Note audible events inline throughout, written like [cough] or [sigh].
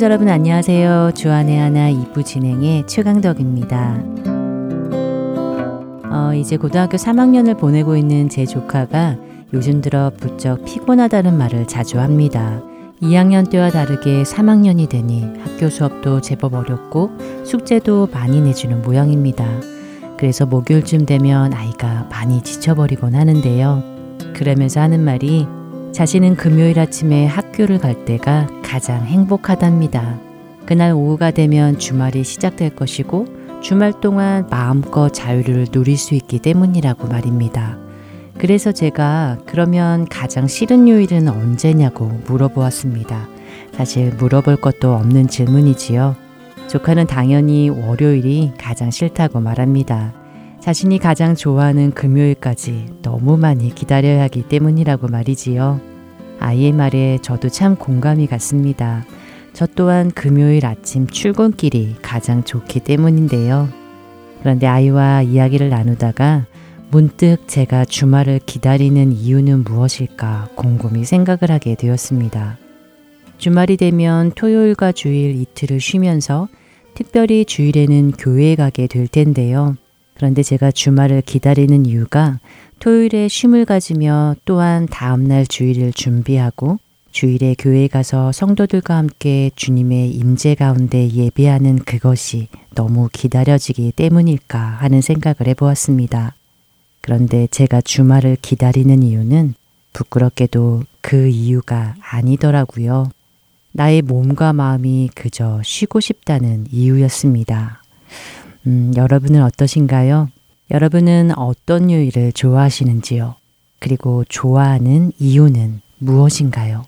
애청자 여러분 안녕하세요. 주안의 하나 2부 진행의 최강덕입니다. 어, 이제 고등학교 3학년을 보내고 있는 제 조카가 요즘 들어 부쩍 피곤하다는 말을 자주 합니다. 2학년 때와 다르게 3학년이 되니 학교 수업도 제법 어렵고 숙제도 많이 내주는 모양입니다. 그래서 목요일쯤 되면 아이가 많이 지쳐버리곤 하는데요. 그러면서 하는 말이 자신은 금요일 아침에 학교를 갈 때가 가장 행복하답니다. 그날 오후가 되면 주말이 시작될 것이고 주말 동안 마음껏 자유를 누릴 수 있기 때문이라고 말입니다. 그래서 제가 그러면 가장 싫은 요일은 언제냐고 물어보았습니다. 사실 물어볼 것도 없는 질문이지요. 조카는 당연히 월요일이 가장 싫다고 말합니다. 자신이 가장 좋아하는 금요일까지 너무 많이 기다려야 하기 때문이라고 말이지요. 아이의 말에 저도 참 공감이 갔습니다. 저 또한 금요일 아침 출근길이 가장 좋기 때문인데요. 그런데 아이와 이야기를 나누다가 문득 제가 주말을 기다리는 이유는 무엇일까 곰곰이 생각을 하게 되었습니다. 주말이 되면 토요일과 주일 이틀을 쉬면서 특별히 주일에는 교회에 가게 될 텐데요. 그런데 제가 주말을 기다리는 이유가 토요일에 쉼을 가지며 또한 다음날 주일을 준비하고 주일에 교회에 가서 성도들과 함께 주님의 임재 가운데 예배하는 그것이 너무 기다려지기 때문일까 하는 생각을 해보았습니다. 그런데 제가 주말을 기다리는 이유는 부끄럽게도 그 이유가 아니더라고요. 나의 몸과 마음이 그저 쉬고 싶다는 이유였습니다. 음, 여러분은 어떠신가요? 여러분은 어떤 요일을 좋아하시는지요? 그리고 좋아하는 이유는 무엇인가요?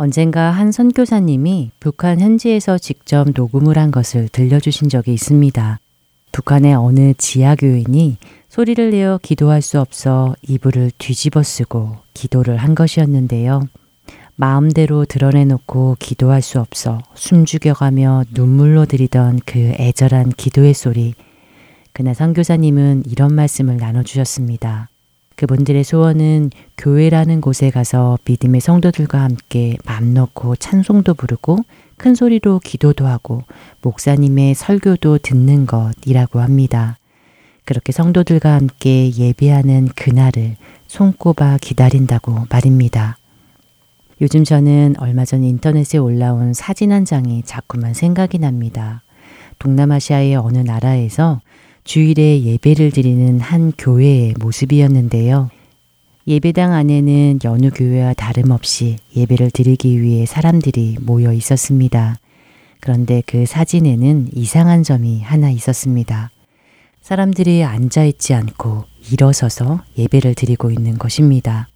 언젠가 한 선교사님이 북한 현지에서 직접 녹음을 한 것을 들려주신 적이 있습니다. 북한의 어느 지하교인이 소리를 내어 기도할 수 없어 이불을 뒤집어 쓰고 기도를 한 것이었는데요. 마음대로 드러내놓고 기도할 수 없어 숨죽여가며 눈물로 드리던 그 애절한 기도의 소리. 그날 선교사님은 이런 말씀을 나눠주셨습니다. 그분들의 소원은 교회라는 곳에 가서 믿음의 성도들과 함께 맘 놓고 찬송도 부르고 큰 소리로 기도도 하고 목사님의 설교도 듣는 것이라고 합니다. 그렇게 성도들과 함께 예배하는 그날을 손꼽아 기다린다고 말입니다. 요즘 저는 얼마 전 인터넷에 올라온 사진 한 장이 자꾸만 생각이 납니다. 동남아시아의 어느 나라에서 주일에 예배를 드리는 한 교회의 모습이었는데요. 예배당 안에는 여느 교회와 다름없이 예배를 드리기 위해 사람들이 모여 있었습니다. 그런데 그 사진에는 이상한 점이 하나 있었습니다. 사람들이 앉아있지 않고 일어서서 예배를 드리고 있는 것입니다.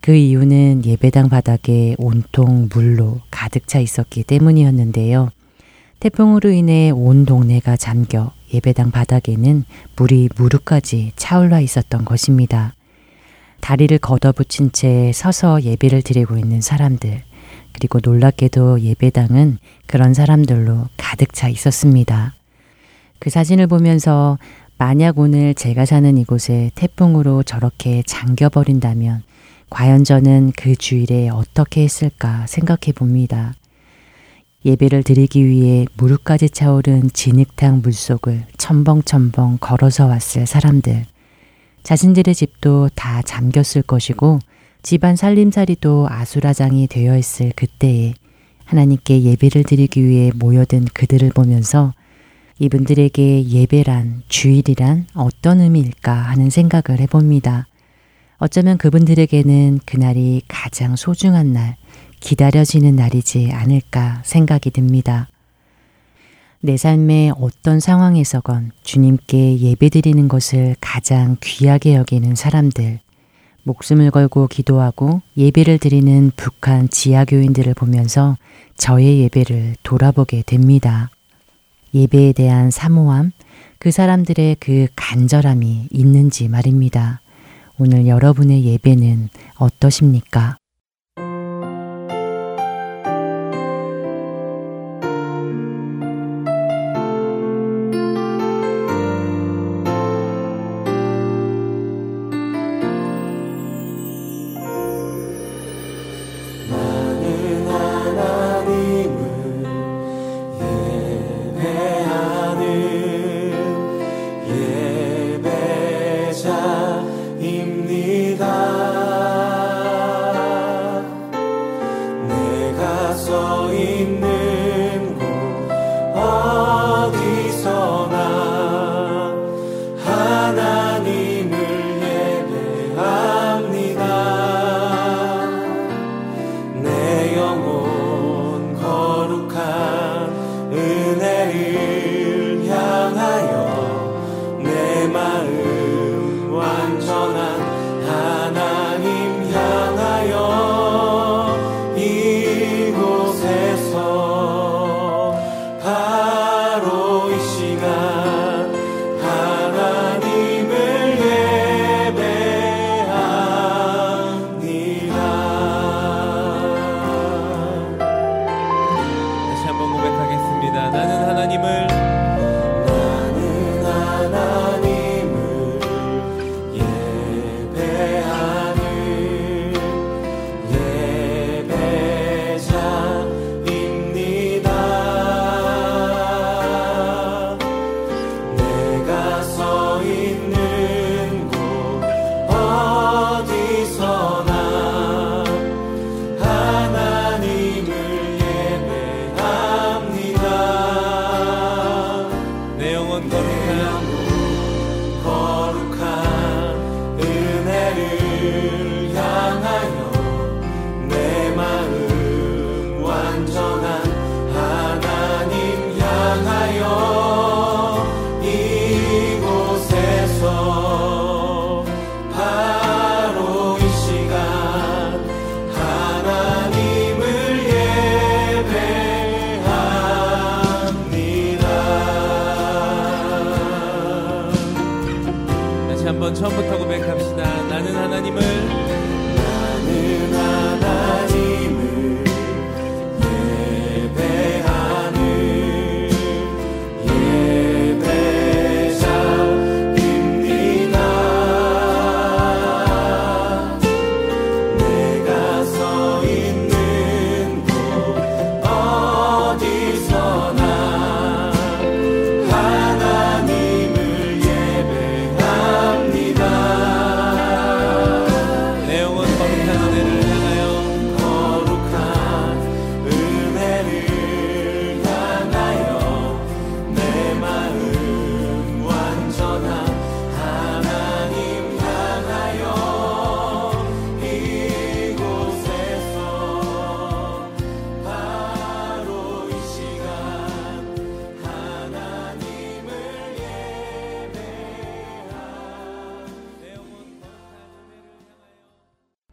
그 이유는 예배당 바닥에 온통 물로 가득 차 있었기 때문이었는데요. 태풍으로 인해 온 동네가 잠겨 예배당 바닥에는 물이 무릎까지 차올라 있었던 것입니다. 다리를 걷어붙인 채 서서 예배를 드리고 있는 사람들, 그리고 놀랍게도 예배당은 그런 사람들로 가득 차 있었습니다. 그 사진을 보면서 만약 오늘 제가 사는 이곳에 태풍으로 저렇게 잠겨버린다면 과연 저는 그 주일에 어떻게 했을까 생각해 봅니다. 예배를 드리기 위해 무릎까지 차오른 진흙탕 물속을 첨벙첨벙 걸어서 왔을 사람들. 자신들의 집도 다 잠겼을 것이고 집안 살림살이도 아수라장이 되어 있을 그때에 하나님께 예배를 드리기 위해 모여든 그들을 보면서 이분들에게 예배란, 주일이란 어떤 의미일까 하는 생각을 해봅니다. 어쩌면 그분들에게는 그날이 가장 소중한 날, 기다려지는 날이지 않을까 생각이 듭니다. 내 삶의 어떤 상황에서건 주님께 예배드리는 것을 가장 귀하게 여기는 사람들, 목숨을 걸고 기도하고 예배를 드리는 북한 지하교인들을 보면서 저의 예배를 돌아보게 됩니다. 예배에 대한 사모함, 그 사람들의 그 간절함이 있는지 말입니다. 오늘 여러분의 예배는 어떠십니까?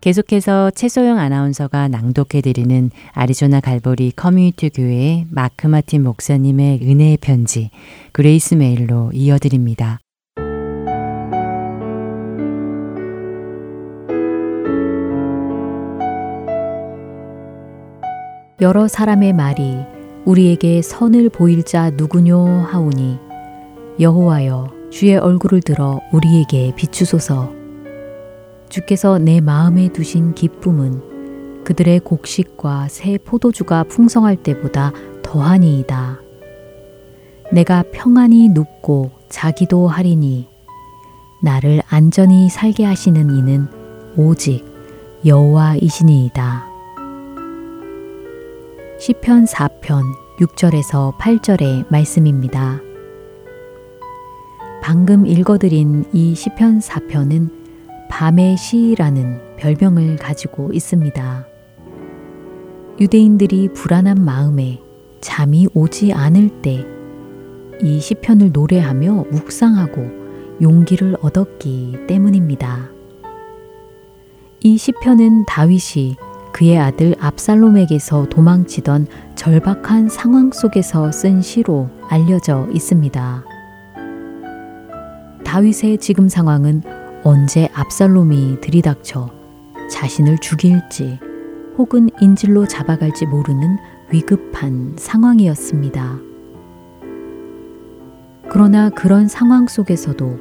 계속해서 최소영 아나운서가 낭독해드리는 아리조나 갈보리 커뮤니티 교회의 마크 마틴 목사님의 은혜의 편지 Grace Mail로 이어드립니다. 여러 사람의 말이 우리에게 선을 보일 자 누구뇨 하오니 여호와여 주의 얼굴을 들어 우리에게 비추소서 주께서 내 마음에 두신 기쁨은 그들의 곡식과 새 포도주가 풍성할 때보다 더하니이다 내가 평안히 눕고 자기도 하리니 나를 안전히 살게 하시는 이는 오직 여호와이시니이다. 시편 4편 6절에서 8절의 말씀입니다. 방금 읽어드린 이 시편 4편은 밤의 시라는 별명을 가지고 있습니다. 유대인들이 불안한 마음에 잠이 오지 않을 때 이 시편을 노래하며 묵상하고 용기를 얻었기 때문입니다. 이 시편은 다윗이 그의 아들 압살롬에게서 도망치던 절박한 상황 속에서 쓴 시로 알려져 있습니다. 다윗의 지금 상황은 언제 압살롬이 들이닥쳐 자신을 죽일지 혹은 인질로 잡아갈지 모르는 위급한 상황이었습니다. 그러나 그런 상황 속에서도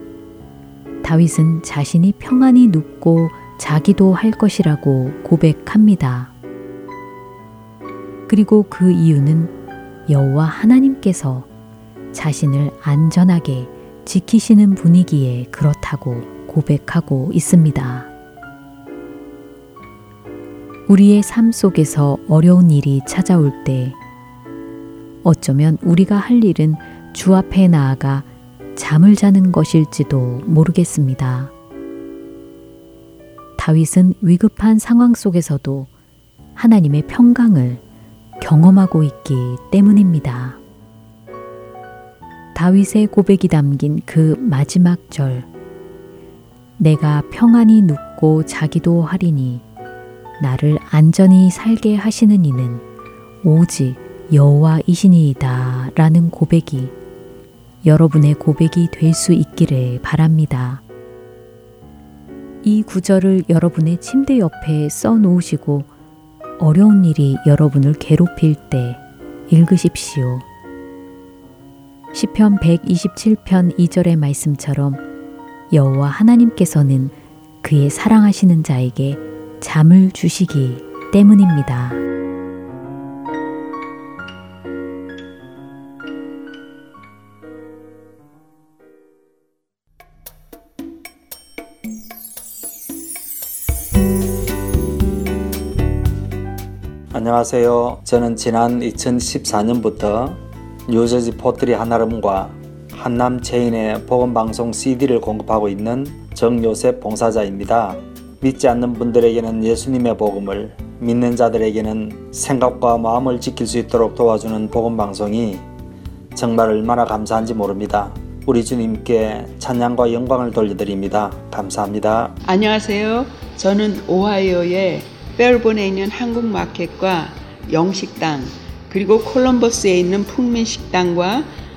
다윗은 자신이 평안히 눕고 자기도 할 것이라고 고백합니다. 그리고 그 이유는 여호와 하나님께서 자신을 안전하게 지키시는 분이기에 그렇다고 고백하고 있습니다. 우리의 삶 속에서 어려운 일이 찾아올 때 어쩌면 우리가 할 일은 주 앞에 나아가 잠을 자는 것일지도 모르겠습니다. 다윗은 위급한 상황 속에서도 하나님의 평강을 경험하고 있기 때문입니다. 다윗의 고백이 담긴 그 마지막 절, 내가 평안히 눕고 자기도 하리니 나를 안전히 살게 하시는 이는 오직 여호와이시니이다 라는 고백이 여러분의 고백이 될 수 있기를 바랍니다. 이 구절을 여러분의 침대 옆에 써 놓으시고 어려운 일이 여러분을 괴롭힐 때 읽으십시오. 시편 127편 2절의 말씀처럼 여호와 하나님께서는 그의 사랑하시는 자에게 잠을 주시기 때문입니다. 안녕하세요. 저는 지난 2014년부터 뉴저지 포트리 한아름과 한남 체인의 복음방송 CD를 공급하고 있는 정요셉 봉사자입니다. 믿지 않는 분들에게는 예수님의 복음을, 믿는 자들에게는 생각과 마음을 지킬 수 있도록 도와주는 복음방송이 정말 얼마나 감사한지 모릅니다. 우리 주님께 찬양과 영광을 돌려드립니다. 감사합니다. 안녕하세요. 저는 오하이오의 펠본에 있는 한국 마켓과 영식당 그리고 콜럼버스에 있는 풍민식당과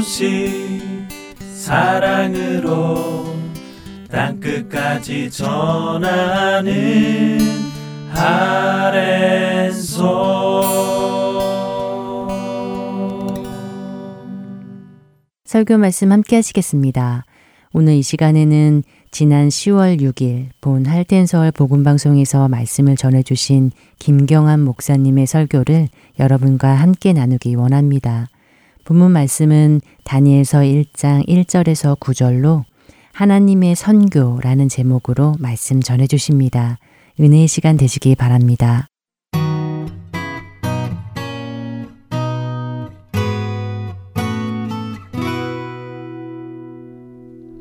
소식 사랑으로 땅끝까지 전하는 아랜소 설교 말씀 함께 하시겠습니다. 오늘 이 시간에는 지난 10월 6일 본 할텐서울 복음방송에서 말씀을 전해주신 김경환 목사님의 설교를 여러분과 함께 나누기 원합니다. 본문 말씀은 다니엘서 1장 1절에서 9절로 하나님의 선교라는 제목으로 말씀 전해 주십니다. 은혜의 시간 되시기 바랍니다.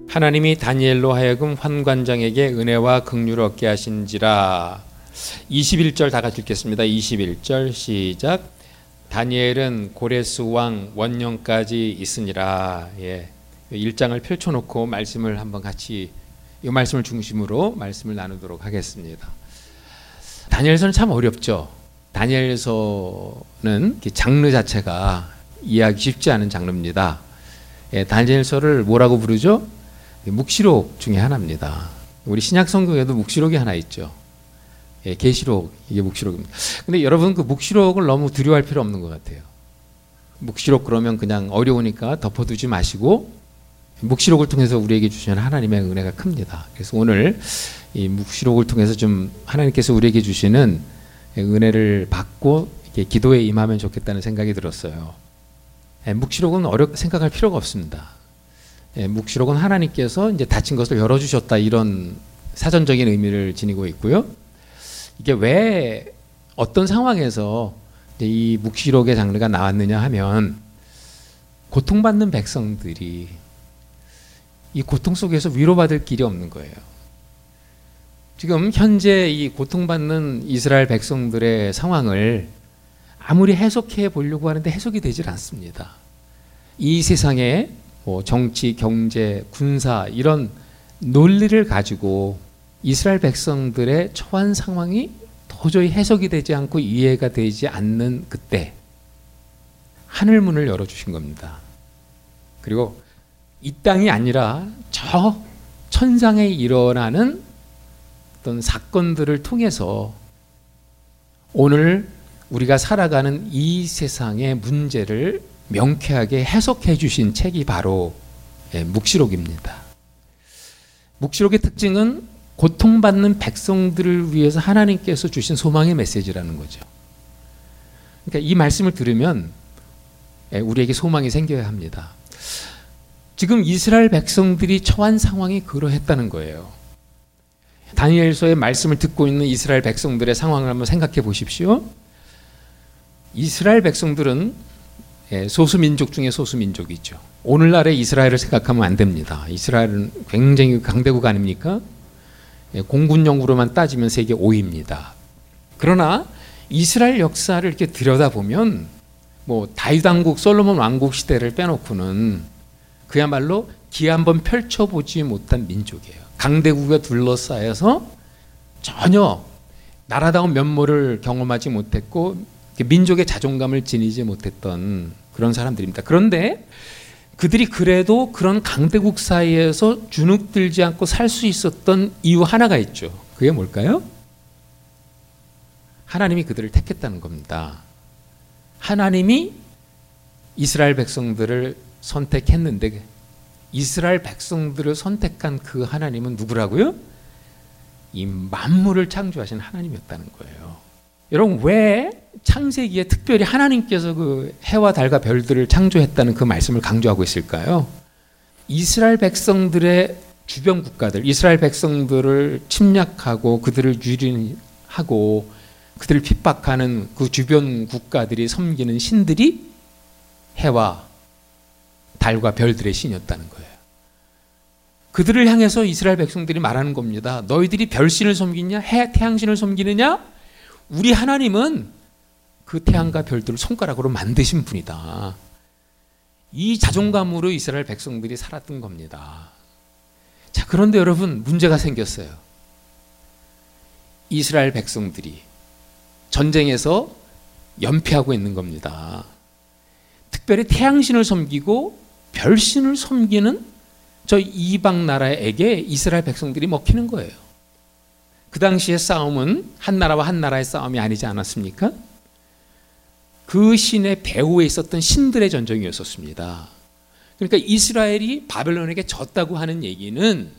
하나님이 다니엘로 하여금 환관장에게 은혜와 긍휼을 얻게 하신지라 21절 다 같이 읽겠습니다. 21절 시작 다니엘은 고레스 왕 원년까지 있으니라. 예. 1장을 펼쳐 놓고 말씀을 한번 같이 이 말씀을 중심으로 말씀을 나누도록 하겠습니다. 다니엘서는 참 어렵죠. 다니엘서는 장르 자체가 이해하기 쉽지 않은 장르입니다. 예, 다니엘서를 뭐라고 부르죠? 묵시록 중에 하나입니다. 우리 신약 성경에도 묵시록이 하나 있죠. 예, 계시록 이게 묵시록입니다. 근데 여러분 그 묵시록을 너무 두려워할 필요 없는 것 같아요. 묵시록 그러면 그냥 어려우니까 덮어두지 마시고 묵시록을 통해서 우리에게 주시는 하나님의 은혜가 큽니다. 그래서 오늘 이 묵시록을 통해서 좀 하나님께서 우리에게 주시는 은혜를 받고 기도에 임하면 좋겠다는 생각이 들었어요. 예, 묵시록은 어렵 생각할 필요가 없습니다. 예, 묵시록은 하나님께서 이제 닫힌 것을 열어주셨다 이런 사전적인 의미를 지니고 있고요. 이게 왜 어떤 상황에서 이 묵시록의 장르가 나왔느냐 하면 고통받는 백성들이 이 고통 속에서 위로받을 길이 없는 거예요. 지금 현재 이 고통받는 이스라엘 백성들의 상황을 아무리 해석해 보려고 하는데 해석이 되질 않습니다. 이 세상에 뭐 정치, 경제, 군사 이런 논리를 가지고 이스라엘 백성들의 처한 상황이 도저히 해석이 되지 않고 이해가 되지 않는 그때 하늘 문을 열어 주신 겁니다. 그리고 이 땅이 아니라 저 천상에 일어나는 어떤 사건들을 통해서 오늘 우리가 살아가는 이 세상의 문제를 명쾌하게 해석해 주신 책이 바로 예, 묵시록입니다. 묵시록의 특징은 고통받는 백성들을 위해서 하나님께서 주신 소망의 메시지라는 거죠. 그러니까 이 말씀을 들으면 예, 우리에게 소망이 생겨야 합니다. 지금 이스라엘 백성들이 처한 상황이 그러했다는 거예요. 다니엘서의 말씀을 듣고 있는 이스라엘 백성들의 상황을 한번 생각해 보십시오. 이스라엘 백성들은 예, 소수민족 중에 소수민족이죠. 오늘날의 이스라엘을 생각하면 안 됩니다. 이스라엘은 굉장히 강대국 아닙니까? 예, 공군력으로만 따지면 세계 5위입니다. 그러나 이스라엘 역사를 이렇게 들여다보면 뭐 다윗 왕국, 솔로몬 왕국 시대를 빼놓고는 그야말로 기 한번 펼쳐보지 못한 민족이에요. 강대국에 둘러싸여서 전혀 나라다운 면모를 경험하지 못했고 민족의 자존감을 지니지 못했던 그런 사람들입니다. 그런데 그들이 그래도 그런 강대국 사이에서 주눅들지 않고 살 수 있었던 이유 하나가 있죠. 그게 뭘까요? 하나님이 그들을 택했다는 겁니다. 하나님이 이스라엘 백성들을 선택했는데 이스라엘 백성들을 선택한 그 하나님은 누구라고요? 이 만물을 창조하신 하나님이었다는 거예요. 여러분 왜 창세기에 특별히 하나님께서 그 해와 달과 별들을 창조했다는 그 말씀을 강조하고 있을까요? 이스라엘 백성들의 주변 국가들, 이스라엘 백성들을 침략하고 그들을 유린하고 그들을 핍박하는 그 주변 국가들이 섬기는 신들이 해와 달과 별들의 신이었다는 거예요. 그들을 향해서 이스라엘 백성들이 말하는 겁니다. 너희들이 별신을 섬기냐? 해, 태양신을 섬기느냐? 우리 하나님은 그 태양과 별들을 손가락으로 만드신 분이다. 이 자존감으로 이스라엘 백성들이 살았던 겁니다. 자, 그런데 여러분, 문제가 생겼어요. 이스라엘 백성들이 전쟁에서 연패하고 있는 겁니다. 특별히 태양신을 섬기고 별신을 섬기는 저 이방 나라에게 이스라엘 백성들이 먹히는 거예요. 그 당시의 싸움은 한 나라와 한 나라의 싸움이 아니지 않았습니까? 그 신의 배후에 있었던 신들의 전쟁이었었습니다. 그러니까 이스라엘이 바벨론에게 졌다고 하는 얘기는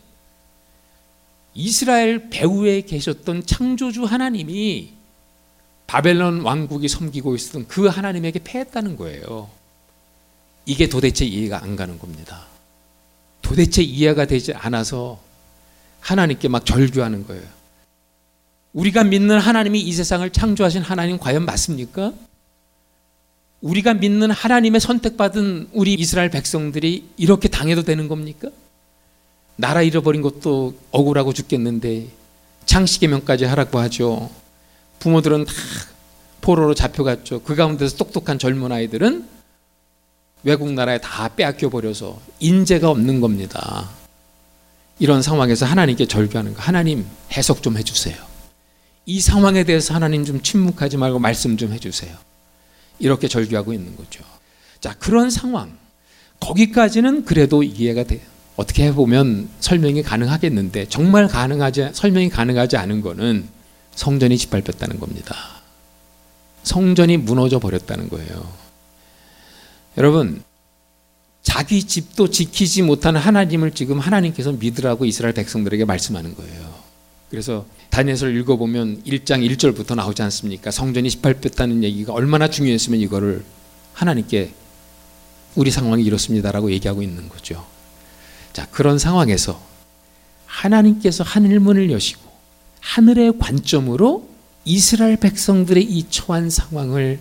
이스라엘 배후에 계셨던 창조주 하나님이 바벨론 왕국이 섬기고 있었던 그 하나님에게 패했다는 거예요. 이게 도대체 이해가 안 가는 겁니다. 도대체 이해가 되지 않아서 하나님께 막 절규하는 거예요. 우리가 믿는 하나님이 이 세상을 창조하신 하나님 과연 맞습니까? 우리가 믿는 하나님의 선택받은 우리 이스라엘 백성들이 이렇게 당해도 되는 겁니까? 나라 잃어버린 것도 억울하고 죽겠는데 창시계명까지 하라고 하죠. 부모들은 다 포로로 잡혀갔죠. 그 가운데서 똑똑한 젊은 아이들은 외국 나라에 다 빼앗겨 버려서 인재가 없는 겁니다. 이런 상황에서 하나님께 절규하는 거. 하나님 해석 좀 해주세요. 이 상황에 대해서 하나님 좀 침묵하지 말고 말씀 좀 해주세요. 이렇게 절규하고 있는 거죠. 자, 그런 상황. 거기까지는 그래도 이해가 돼요. 어떻게 해보면 설명이 가능하겠는데, 정말 가능하지, 설명이 가능하지 않은 거는 성전이 짓밟혔다는 겁니다. 성전이 무너져 버렸다는 거예요. 여러분, 자기 집도 지키지 못하는 하나님을 지금 하나님께서 믿으라고 이스라엘 백성들에게 말씀하는 거예요. 그래서 다니엘서를 읽어보면 1장 1절부터 나오지 않습니까? 성전이 18뺐다는 얘기가 얼마나 중요했으면 이거를 하나님께 우리 상황이 이렇습니다라고 얘기하고 있는 거죠. 자, 그런 상황에서 하나님께서 하늘 문을 여시고 하늘의 관점으로 이스라엘 백성들의 이 처한 상황을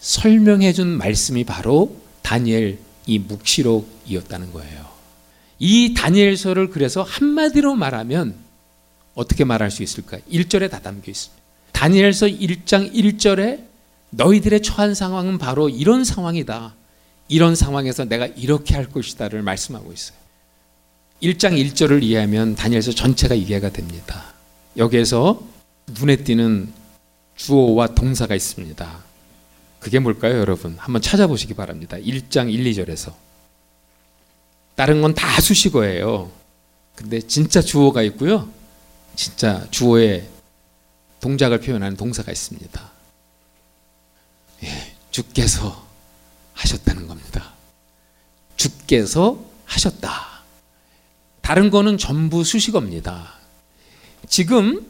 설명해 준 말씀이 바로 다니엘 이 묵시록이었다는 거예요. 이 다니엘서를 그래서 한마디로 말하면 어떻게 말할 수 있을까? 1절에 다 담겨 있습니다. 다니엘서 1장 1절에 너희들의 처한 상황은 바로 이런 상황이다. 이런 상황에서 내가 이렇게 할 것이다를 말씀하고 있어요. 1장 1절을 이해하면 다니엘서 전체가 이해가 됩니다. 여기에서 눈에 띄는 주어와 동사가 있습니다. 그게 뭘까요, 여러분? 한번 찾아보시기 바랍니다. 1장 1, 2절에서. 다른 건 다 수식어예요. 근데 진짜 주어가 있고요. 진짜 주어의 동작을 표현하는 동사가 있습니다. 예, 주께서 하셨다는 겁니다. 주께서 하셨다. 다른 거는 전부 수식어입니다. 지금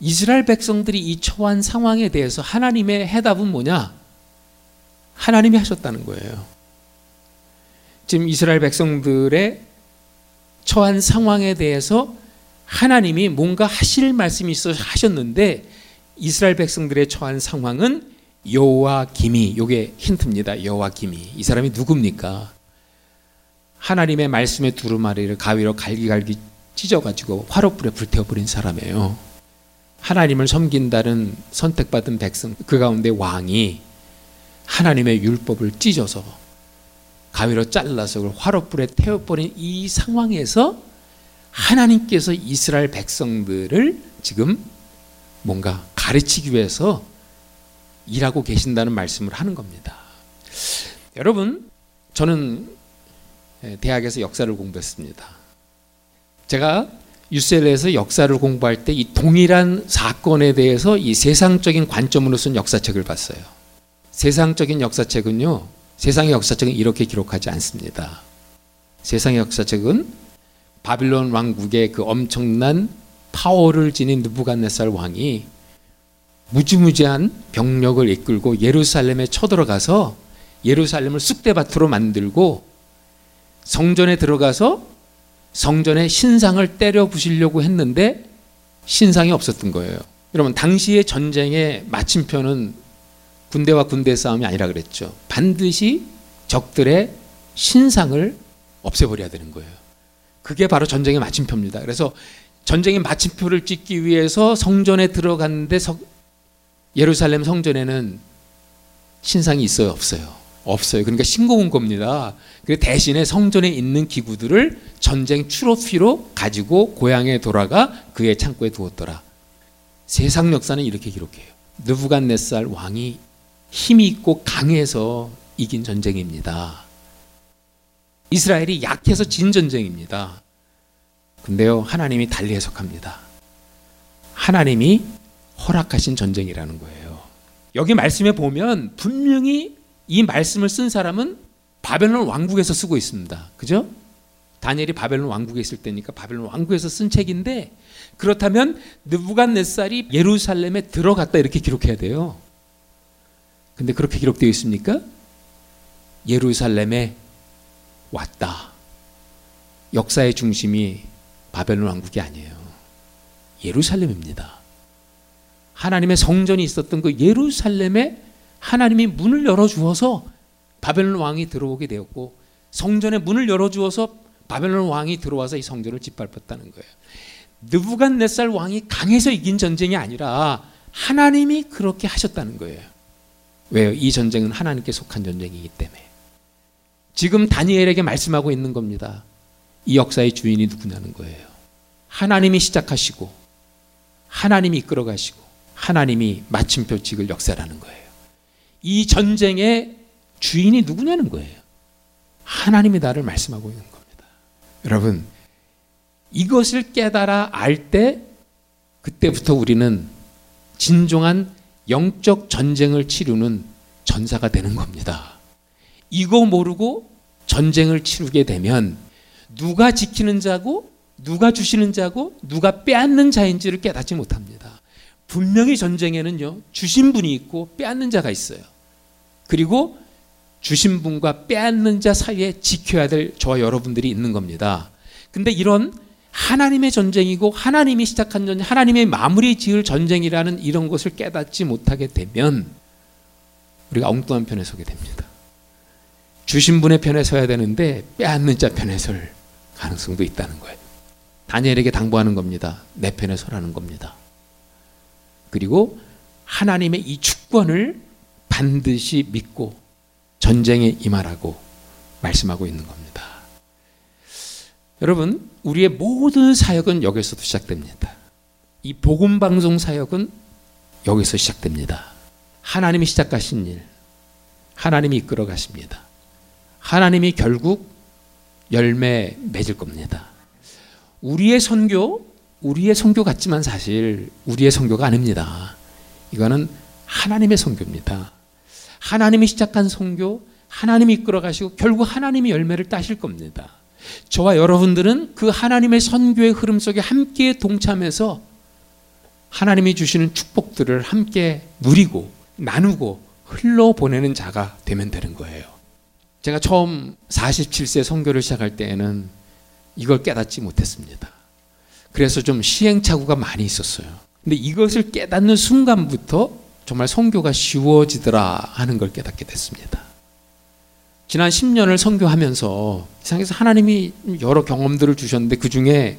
이스라엘 백성들이 이 처한 상황에 대해서 하나님의 해답은 뭐냐? 하나님이 하셨다는 거예요. 지금 이스라엘 백성들의 처한 상황에 대해서 하나님이 뭔가 하실 말씀이 있어 하셨는데 이스라엘 백성들의 처한 상황은 여호와 김이 요게 힌트입니다. 여호와 김이 이 사람이 누굽니까? 하나님의 말씀의 두루마리를 가위로 갈기갈기 찢어가지고 화롯불에 불태워버린 사람이에요. 하나님을 섬긴다는 선택받은 백성 그 가운데 왕이 하나님의 율법을 찢어서 가위로 잘라서 화롯불에 태워버린 이 상황에서 하나님께서 이스라엘 백성들을 지금 뭔가 가르치기 위해서 일하고 계신다는 말씀을 하는 겁니다. 여러분, 저는 대학에서 역사를 공부했습니다. 제가 유셀에서 역사를 공부할 때 이 동일한 사건에 대해서 이 세상적인 관점으로 쓴 역사책을 봤어요. 세상적인 역사책은요, 세상의 역사책은 이렇게 기록하지 않습니다. 세상의 역사책은 바빌론 왕국의 그 엄청난 파워를 지닌 느부갓네살 왕이 무지무지한 병력을 이끌고 예루살렘에 쳐들어가서 예루살렘을 쑥대밭으로 만들고 성전에 들어가서 성전의 신상을 때려 부시려고 했는데 신상이 없었던 거예요. 여러분 당시의 전쟁의 마침표는 군대와 군대 싸움이 아니라 그랬죠. 반드시 적들의 신상을 없애버려야 되는 거예요. 그게 바로 전쟁의 마침표입니다. 그래서 전쟁의 마침표를 찍기 위해서 성전에 들어갔는데 서, 예루살렘 성전에는 신상이 있어요, 없어요? 없어요. 그러니까 신고 온 겁니다. 그 대신에 성전에 있는 기구들을 전쟁 트로피로 가지고 고향에 돌아가 그의 창고에 두었더라. 세상 역사는 이렇게 기록해요. 느부갓네살 왕이 힘이 있고 강해서 이긴 전쟁입니다. 이스라엘이 약해서 진 전쟁입니다. 근데요, 하나님이 달리 해석합니다. 하나님이 허락하신 전쟁이라는 거예요. 여기 말씀에 보면 분명히 이 말씀을 쓴 사람은 바벨론 왕국에서 쓰고 있습니다. 그죠? 다니엘이 바벨론 왕국에 있을 때니까 바벨론 왕국에서 쓴 책인데 그렇다면 느부갓네살이 예루살렘에 들어갔다 이렇게 기록해야 돼요. 근데 그렇게 기록되어 있습니까? 예루살렘에 왔다. 역사의 중심이 바벨론 왕국이 아니에요. 예루살렘입니다. 하나님의 성전이 있었던 그 예루살렘에 하나님이 문을 열어 주어서 바벨론 왕이 들어오게 되었고 성전의 문을 열어 주어서 바벨론 왕이 들어와서 이 성전을 짓밟았다는 거예요. 느부갓네살 왕이 강해서 이긴 전쟁이 아니라 하나님이 그렇게 하셨다는 거예요. 왜요? 이 전쟁은 하나님께 속한 전쟁이기 때문에. 지금 다니엘에게 말씀하고 있는 겁니다. 이 역사의 주인이 누구냐는 거예요. 하나님이 시작하시고 하나님이 이끌어 가시고 하나님이 마침표 찍을 역사라는 거예요. 이 전쟁의 주인이 누구냐는 거예요. 하나님이 나를 말씀하고 있는 겁니다. 여러분, 이것을 깨달아 알 때 그때부터 우리는 진정한 영적 전쟁을 치르는 전사가 되는 겁니다. 이거 모르고 전쟁을 치르게 되면 누가 지키는 자고 누가 주시는 자고 누가 빼앗는 자인지를 깨닫지 못합니다. 분명히 전쟁에는요, 주신 분이 있고 빼앗는 자가 있어요. 그리고 주신 분과 빼앗는 자 사이에 지켜야 될 저와 여러분들이 있는 겁니다. 근데 이런 하나님의 전쟁이고 하나님이 시작한 전쟁, 하나님의 마무리 지을 전쟁이라는 이런 것을 깨닫지 못하게 되면 우리가 엉뚱한 편에 서게 됩니다. 주신 분의 편에 서야 되는데 빼앗는 자 편에 설 가능성도 있다는 거예요. 다니엘에게 당부하는 겁니다. 내 편에 서라는 겁니다. 그리고 하나님의 이 주권을 반드시 믿고 전쟁에 임하라고 말씀하고 있는 겁니다. 여러분, 우리의 모든 사역은 여기서도 시작됩니다. 이 복음 방송 사역은 여기서 시작됩니다. 하나님이 시작하신 일, 하나님이 이끌어 가십니다. 하나님이 결국 열매 맺을 겁니다. 우리의 선교, 우리의 선교 같지만 사실 우리의 선교가 아닙니다. 이거는 하나님의 선교입니다. 하나님이 시작한 선교, 하나님이 이끌어 가시고 결국 하나님이 열매를 따실 겁니다. 저와 여러분들은 그 하나님의 선교의 흐름 속에 함께 동참해서 하나님이 주시는 축복들을 함께 누리고 나누고 흘러 보내는 자가 되면 되는 거예요. 제가 처음 47세 선교를 시작할 때에는 이걸 깨닫지 못했습니다. 그래서 좀 시행착오가 많이 있었어요. 근데 이것을 깨닫는 순간부터 정말 선교가 쉬워지더라 하는 걸 깨닫게 됐습니다. 지난 10년을 선교하면서 이상해서 하나님이 여러 경험들을 주셨는데 그 중에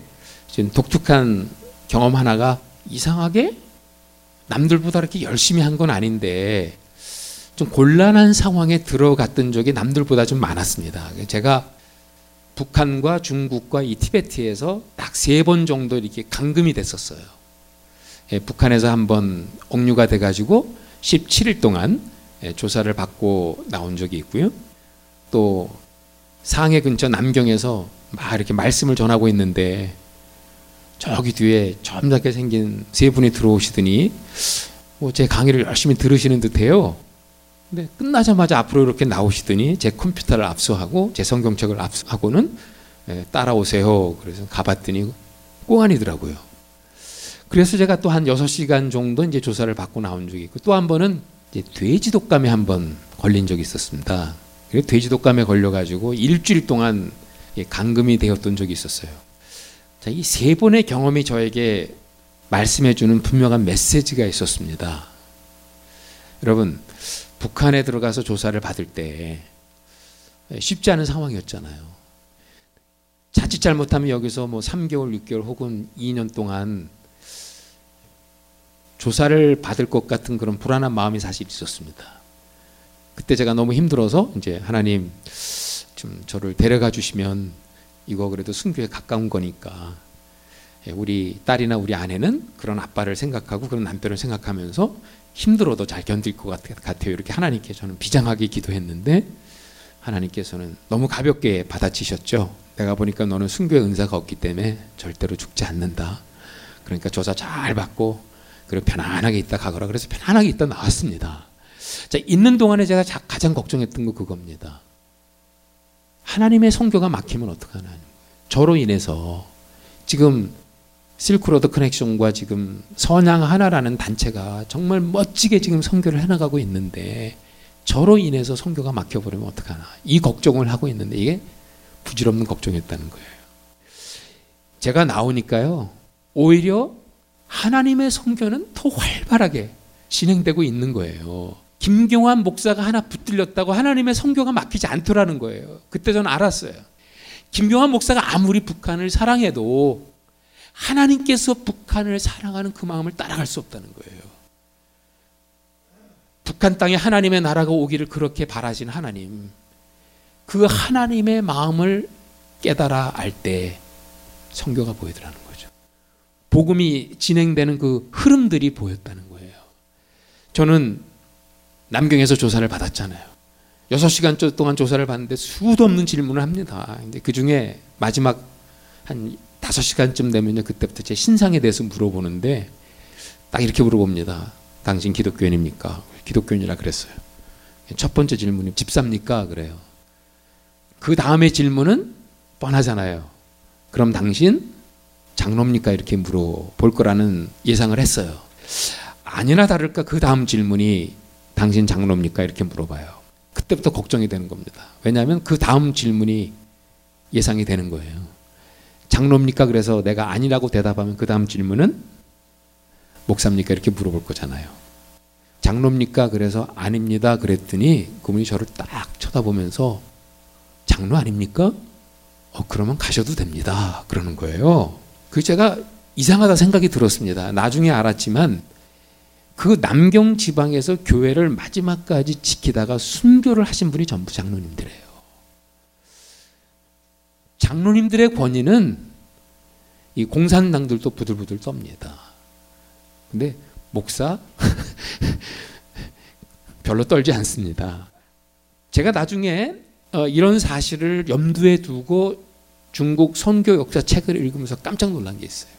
독특한 경험 하나가 이상하게 남들보다 이렇게 열심히 한 건 아닌데 좀 곤란한 상황에 들어갔던 적이 남들보다 좀 많았습니다. 제가 북한과 중국과 이 티베트에서 딱 세 번 정도 이렇게 감금이 됐었어요. 예, 북한에서 한 번 억류가 돼가지고 17일 동안 예, 조사를 받고 나온 적이 있고요. 또 상해 근처 남경에서 막 이렇게 말씀을 전하고 있는데 저기 뒤에 점잖게 생긴 세 분이 들어오시더니 뭐 제 강의를 열심히 들으시는 듯해요. 근데 끝나자마자 앞으로 이렇게 나오시더니 제 컴퓨터를 압수하고 제 성경책을 압수하고는 예, 따라오세요. 그래서 가봤더니 꽁안이더라고요. 그래서 제가 또 한 6시간 정도 이제 조사를 받고 나온 적이 있고 또 한 번은 이제 돼지 독감에 한 번 걸린 적이 있었습니다. 그래서 돼지 독감에 걸려가지고 일주일 동안 감금이 되었던 적이 있었어요. 자, 이 세 번의 경험이 저에게 말씀해주는 분명한 메시지가 있었습니다. 여러분, 북한에 들어가서 조사를 받을 때 쉽지 않은 상황이었잖아요. 자칫 잘못하면 여기서 뭐 3개월, 6개월 혹은 2년 동안 조사를 받을 것 같은 그런 불안한 마음이 사실 있었습니다. 그때 제가 너무 힘들어서 이제 하나님 좀 저를 데려가 주시면 이거 그래도 순교에 가까운 거니까 예, 우리 딸이나 우리 아내는 그런 아빠를 생각하고 그런 남편을 생각하면서 힘들어도 잘 견딜 것 같아요. 이렇게 하나님께 저는 비장하게 기도했는데 하나님께서는 너무 가볍게 받아치셨죠. 내가 보니까 너는 순교의 은사가 없기 때문에 절대로 죽지 않는다. 그러니까 조사 잘 받고 그리고 편안하게 있다 가거라. 그래서 편안하게 있다 나왔습니다. 자, 있는 동안에 제가 가장 걱정했던 거 그겁니다. 하나님의 성교가 막히면 어떡하나. 저로 인해서 지금 실크로드 커넥션과 지금 선양 하나라는 단체가 정말 멋지게 지금 선교를 해나가고 있는데 저로 인해서 선교가 막혀버리면 어떡하나. 이 걱정을 하고 있는데 이게 부질없는 걱정이었다는 거예요. 제가 나오니까요. 오히려 하나님의 성교는 더 활발하게 진행되고 있는 거예요. 김경환 목사가 하나 붙들렸다고 하나님의 성교가 막히지 않더라는 거예요. 그때 저는 알았어요. 김경환 목사가 아무리 북한을 사랑해도 하나님께서 북한을 사랑하는 그 마음을 따라갈 수 없다는 거예요. 북한 땅에 하나님의 나라가 오기를 그렇게 바라신 하나님. 그 하나님의 마음을 깨달아 알 때 성교가 보이더라는 거죠. 복음이 진행되는 그 흐름들이 보였다는 거예요. 저는 남경에서 조사를 받았잖아요. 6시간 동안 조사를 받는데 수도 없는 질문을 합니다. 그 중에 마지막 한 5시간쯤 되면요. 그때부터 제 신상에 대해서 물어보는데 딱 이렇게 물어봅니다. 당신 기독교인입니까? 기독교인이라 그랬어요. 첫 번째 질문이 집사입니까? 그래요. 그 다음에 질문은 뻔하잖아요. 그럼 당신 장로입니까? 이렇게 물어볼 거라는 예상을 했어요. 아니나 다를까 그 다음 질문이 당신 장로입니까? 이렇게 물어봐요. 그때부터 걱정이 되는 겁니다. 왜냐하면 그 다음 질문이 예상이 되는 거예요. 장로입니까? 그래서 내가 아니라고 대답하면 그 다음 질문은 목사입니까? 이렇게 물어볼 거잖아요. 장로입니까? 그래서 아닙니다. 그랬더니 그분이 저를 딱 쳐다보면서 장로 아닙니까? 어, 그러면 가셔도 됩니다. 그러는 거예요. 그 제가 이상하다 생각이 들었습니다. 나중에 알았지만 그 남경 지방에서 교회를 마지막까지 지키다가 순교를 하신 분이 전부 장로님들이에요. 장로님들의 권위는 이 공산당들도 부들부들 떱니다. 근데 목사 [laughs] 별로 떨지 않습니다. 제가 나중에 어, 이런 사실을 염두에 두고 중국 선교 역사 책을 읽으면서 깜짝 놀란 게 있어요.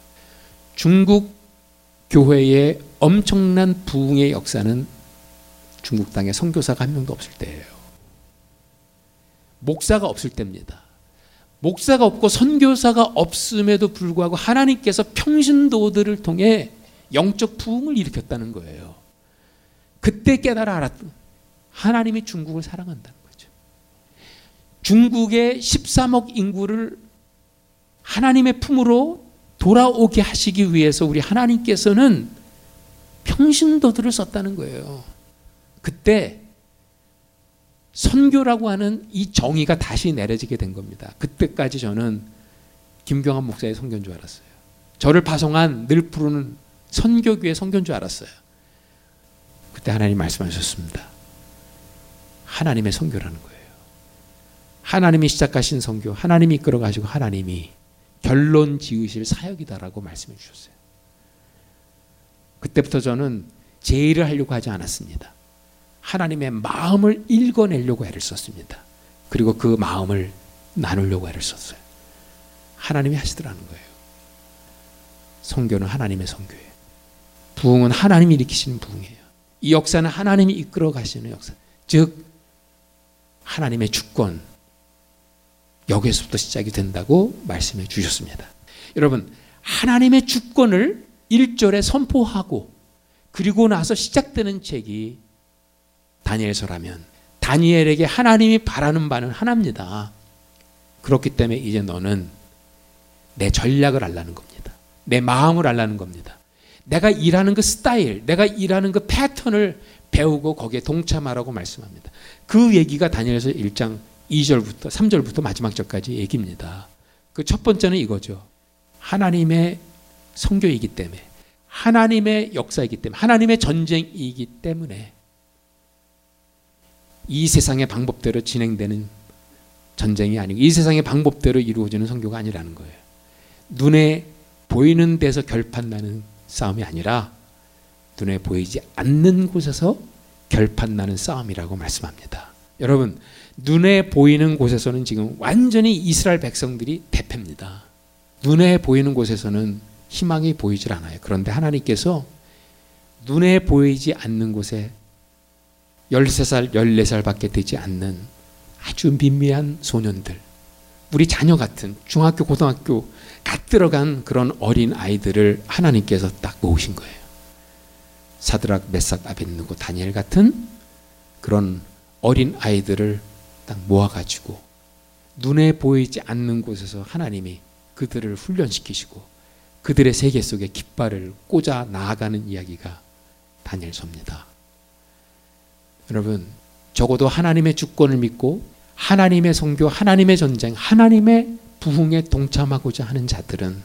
중국 교회의 엄청난 부흥의 역사는 중국 땅에 선교사가 한 명도 없을 때예요. 목사가 없을 때입니다. 목사가 없고 선교사가 없음에도 불구하고 하나님께서 평신도들을 통해 영적 부흥을 일으켰다는 거예요. 그때 깨달아 알았던 하나님이 중국을 사랑한다는 거죠. 중국의 13억 인구를 하나님의 품으로 돌아오게 하시기 위해서 우리 하나님께서는 평신도들을 썼다는 거예요. 그때 선교라고 하는 이 정의가 다시 내려지게 된 겁니다. 그때까지 저는 김경환 목사의 선교인 줄 알았어요. 저를 파송한 늘 부르는 선교교의 선교인 줄 알았어요. 그때 하나님 말씀하셨습니다. 하나님의 선교라는 거예요. 하나님이 시작하신 선교, 하나님이 이끌어 가시고 하나님이 결론 지으실 사역이다라고 말씀해 주셨어요. 그때부터 저는 제의를 하려고 하지 않았습니다. 하나님의 마음을 읽어내려고 애를 썼습니다. 그리고 그 마음을 나누려고 애를 썼어요. 하나님이 하시더라는 거예요. 성교는 하나님의 성교예요. 부흥은 하나님이 일으키시는 부흥이에요. 이 역사는 하나님이 이끌어 가시는 역사. 즉 하나님의 주권, 여기에서부터 시작이 된다고 말씀해 주셨습니다. 여러분, 하나님의 주권을 1절에 선포하고 그리고 나서 시작되는 책이 다니엘서라면 다니엘에게 하나님이 바라는 바는 하나입니다. 그렇기 때문에 이제 너는 내 전략을 알라는 겁니다. 내 마음을 알라는 겁니다. 내가 일하는 그 스타일, 내가 일하는 그 패턴을 배우고 거기에 동참하라고 말씀합니다. 그 얘기가 다니엘서 1장 2절부터 3절부터 마지막 절까지 얘기입니다. 그 첫 번째는 이거죠. 하나님의 성교이기 때문에 하나님의 역사이기 때문에 하나님의 전쟁이기 때문에 이 세상의 방법대로 진행되는 전쟁이 아니고 이 세상의 방법대로 이루어지는 성교가 아니라는 거예요. 눈에 보이는 데서 결판 나는 싸움이 아니라 눈에 보이지 않는 곳에서 결판 나는 싸움이라고 말씀합니다. 여러분, 눈에 보이는 곳에서는 지금 완전히 이스라엘 백성들이 대패입니다. 눈에 보이는 곳에서는 희망이 보이질 않아요. 그런데 하나님께서 눈에 보이지 않는 곳에 13살, 14살 밖에 되지 않는 아주 미미한 소년들, 우리 자녀 같은 중학교, 고등학교 갓 들어간 그런 어린 아이들을 하나님께서 딱 모으신 거예요. 사드락, 메삭, 아벤누고 다니엘 같은 그런 어린 아이들을 딱 모아가지고 눈에 보이지 않는 곳에서 하나님이 그들을 훈련시키시고 그들의 세계 속에 깃발을 꽂아 나아가는 이야기가 다니엘서입니다. 여러분, 적어도 하나님의 주권을 믿고 하나님의 성교, 하나님의 전쟁, 하나님의 부흥에 동참하고자 하는 자들은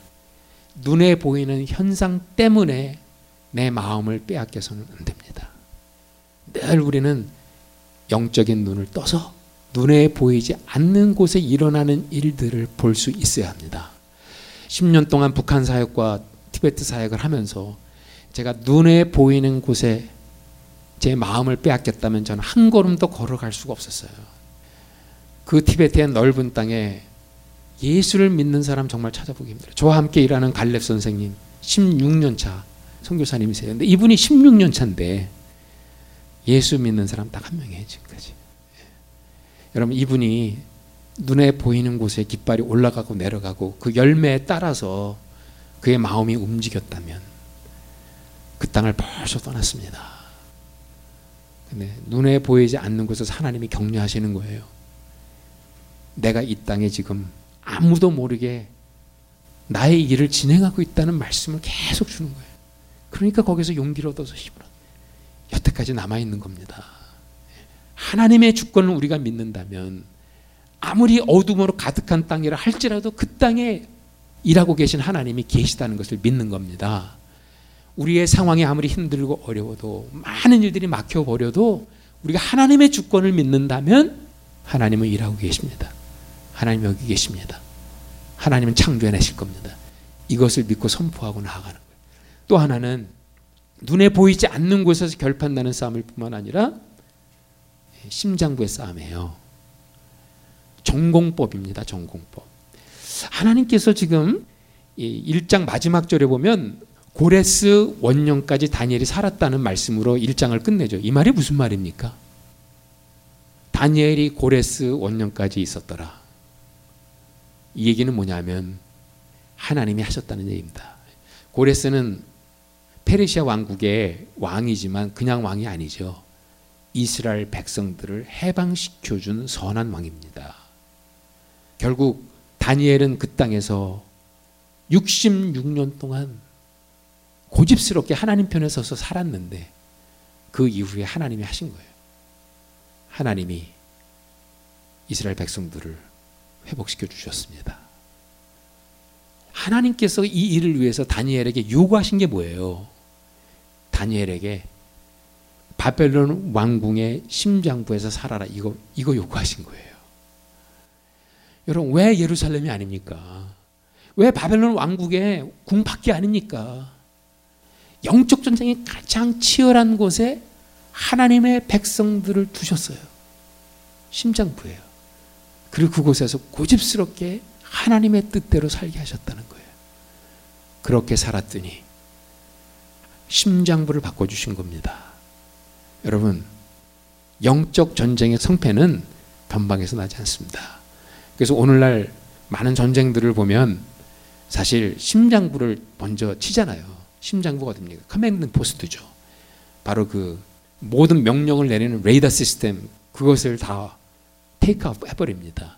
눈에 보이는 현상 때문에 내 마음을 빼앗겨서는 안 됩니다. 늘 우리는 영적인 눈을 떠서 눈에 보이지 않는 곳에 일어나는 일들을 볼 수 있어야 합니다. 10년 동안 북한 사역과 티베트 사역을 하면서 제가 눈에 보이는 곳에 제 마음을 빼앗겼다면 저는 한 걸음도 걸어갈 수가 없었어요. 그 티베트의 넓은 땅에 예수를 믿는 사람 정말 찾아보기 힘들어요. 저와 함께 일하는 갈렙 선생님 16년 차 선교사님이세요. 근데 이분이 16년 차인데 예수 믿는 사람 딱 한 명이에요 지금까지. 예. 여러분 이분이 눈에 보이는 곳에 깃발이 올라가고 내려가고 그 열매에 따라서 그의 마음이 움직였다면 그 땅을 벌써 떠났습니다. 근데 눈에 보이지 않는 곳에서 하나님이 격려하시는 거예요. 내가 이 땅에 지금 아무도 모르게 나의 일을 진행하고 있다는 말씀을 계속 주는 거예요. 그러니까 거기서 용기를 얻어서 힘을 여태까지 남아 있는 겁니다. 하나님의 주권을 우리가 믿는다면 아무리 어둠으로 가득한 땅이라 할지라도 그 땅에 일하고 계신 하나님이 계시다는 것을 믿는 겁니다. 우리의 상황이 아무리 힘들고 어려워도 많은 일들이 막혀 버려도 우리가 하나님의 주권을 믿는다면 하나님은 일하고 계십니다. 하나님 여기 계십니다. 하나님은 창조해내실 겁니다. 이것을 믿고 선포하고 나아가는 거예요. 또 하나는 눈에 보이지 않는 곳에서 결판나는 싸움일 뿐만 아니라 심장부의 싸움이에요. 전공법입니다. 전공법. 하나님께서 지금 1장 마지막 절에 보면 고레스 원년까지 다니엘이 살았다는 말씀으로 1장을 끝내죠. 이 말이 무슨 말입니까? 다니엘이 고레스 원년까지 있었더라. 이 얘기는 뭐냐면 하나님이 하셨다는 얘기입니다. 고레스는 페르시아 왕국의 왕이지만 그냥 왕이 아니죠. 이스라엘 백성들을 해방시켜 준 선한 왕입니다. 결국 다니엘은 그 땅에서 66년 동안 고집스럽게 하나님 편에 서서 살았는데 그 이후에 하나님이 하신 거예요. 하나님이 이스라엘 백성들을 회복시켜 주셨습니다. 하나님께서 이 일을 위해서 다니엘에게 요구하신 게 뭐예요? 다니엘에게 바벨론 왕궁의 심장부에서 살아라 이거 이거 요구하신 거예요. 여러분 왜 예루살렘이 아닙니까? 왜 바벨론 왕국의 궁밖에 아닙니까? 영적 전쟁이 가장 치열한 곳에 하나님의 백성들을 두셨어요. 심장부예요. 그리고 그곳에서 고집스럽게 하나님의 뜻대로 살게 하셨다는 거예요. 그렇게 살았더니 심장부를 바꿔주신 겁니다. 여러분, 영적 전쟁의 성패는 변방에서 나지 않습니다. 그래서 오늘날 많은 전쟁들을 보면 사실 심장부를 먼저 치잖아요. 심장부가 됩니까? command post죠. 바로 그 모든 명령을 내리는 레이더 시스템 그것을 다 take out 해버립니다.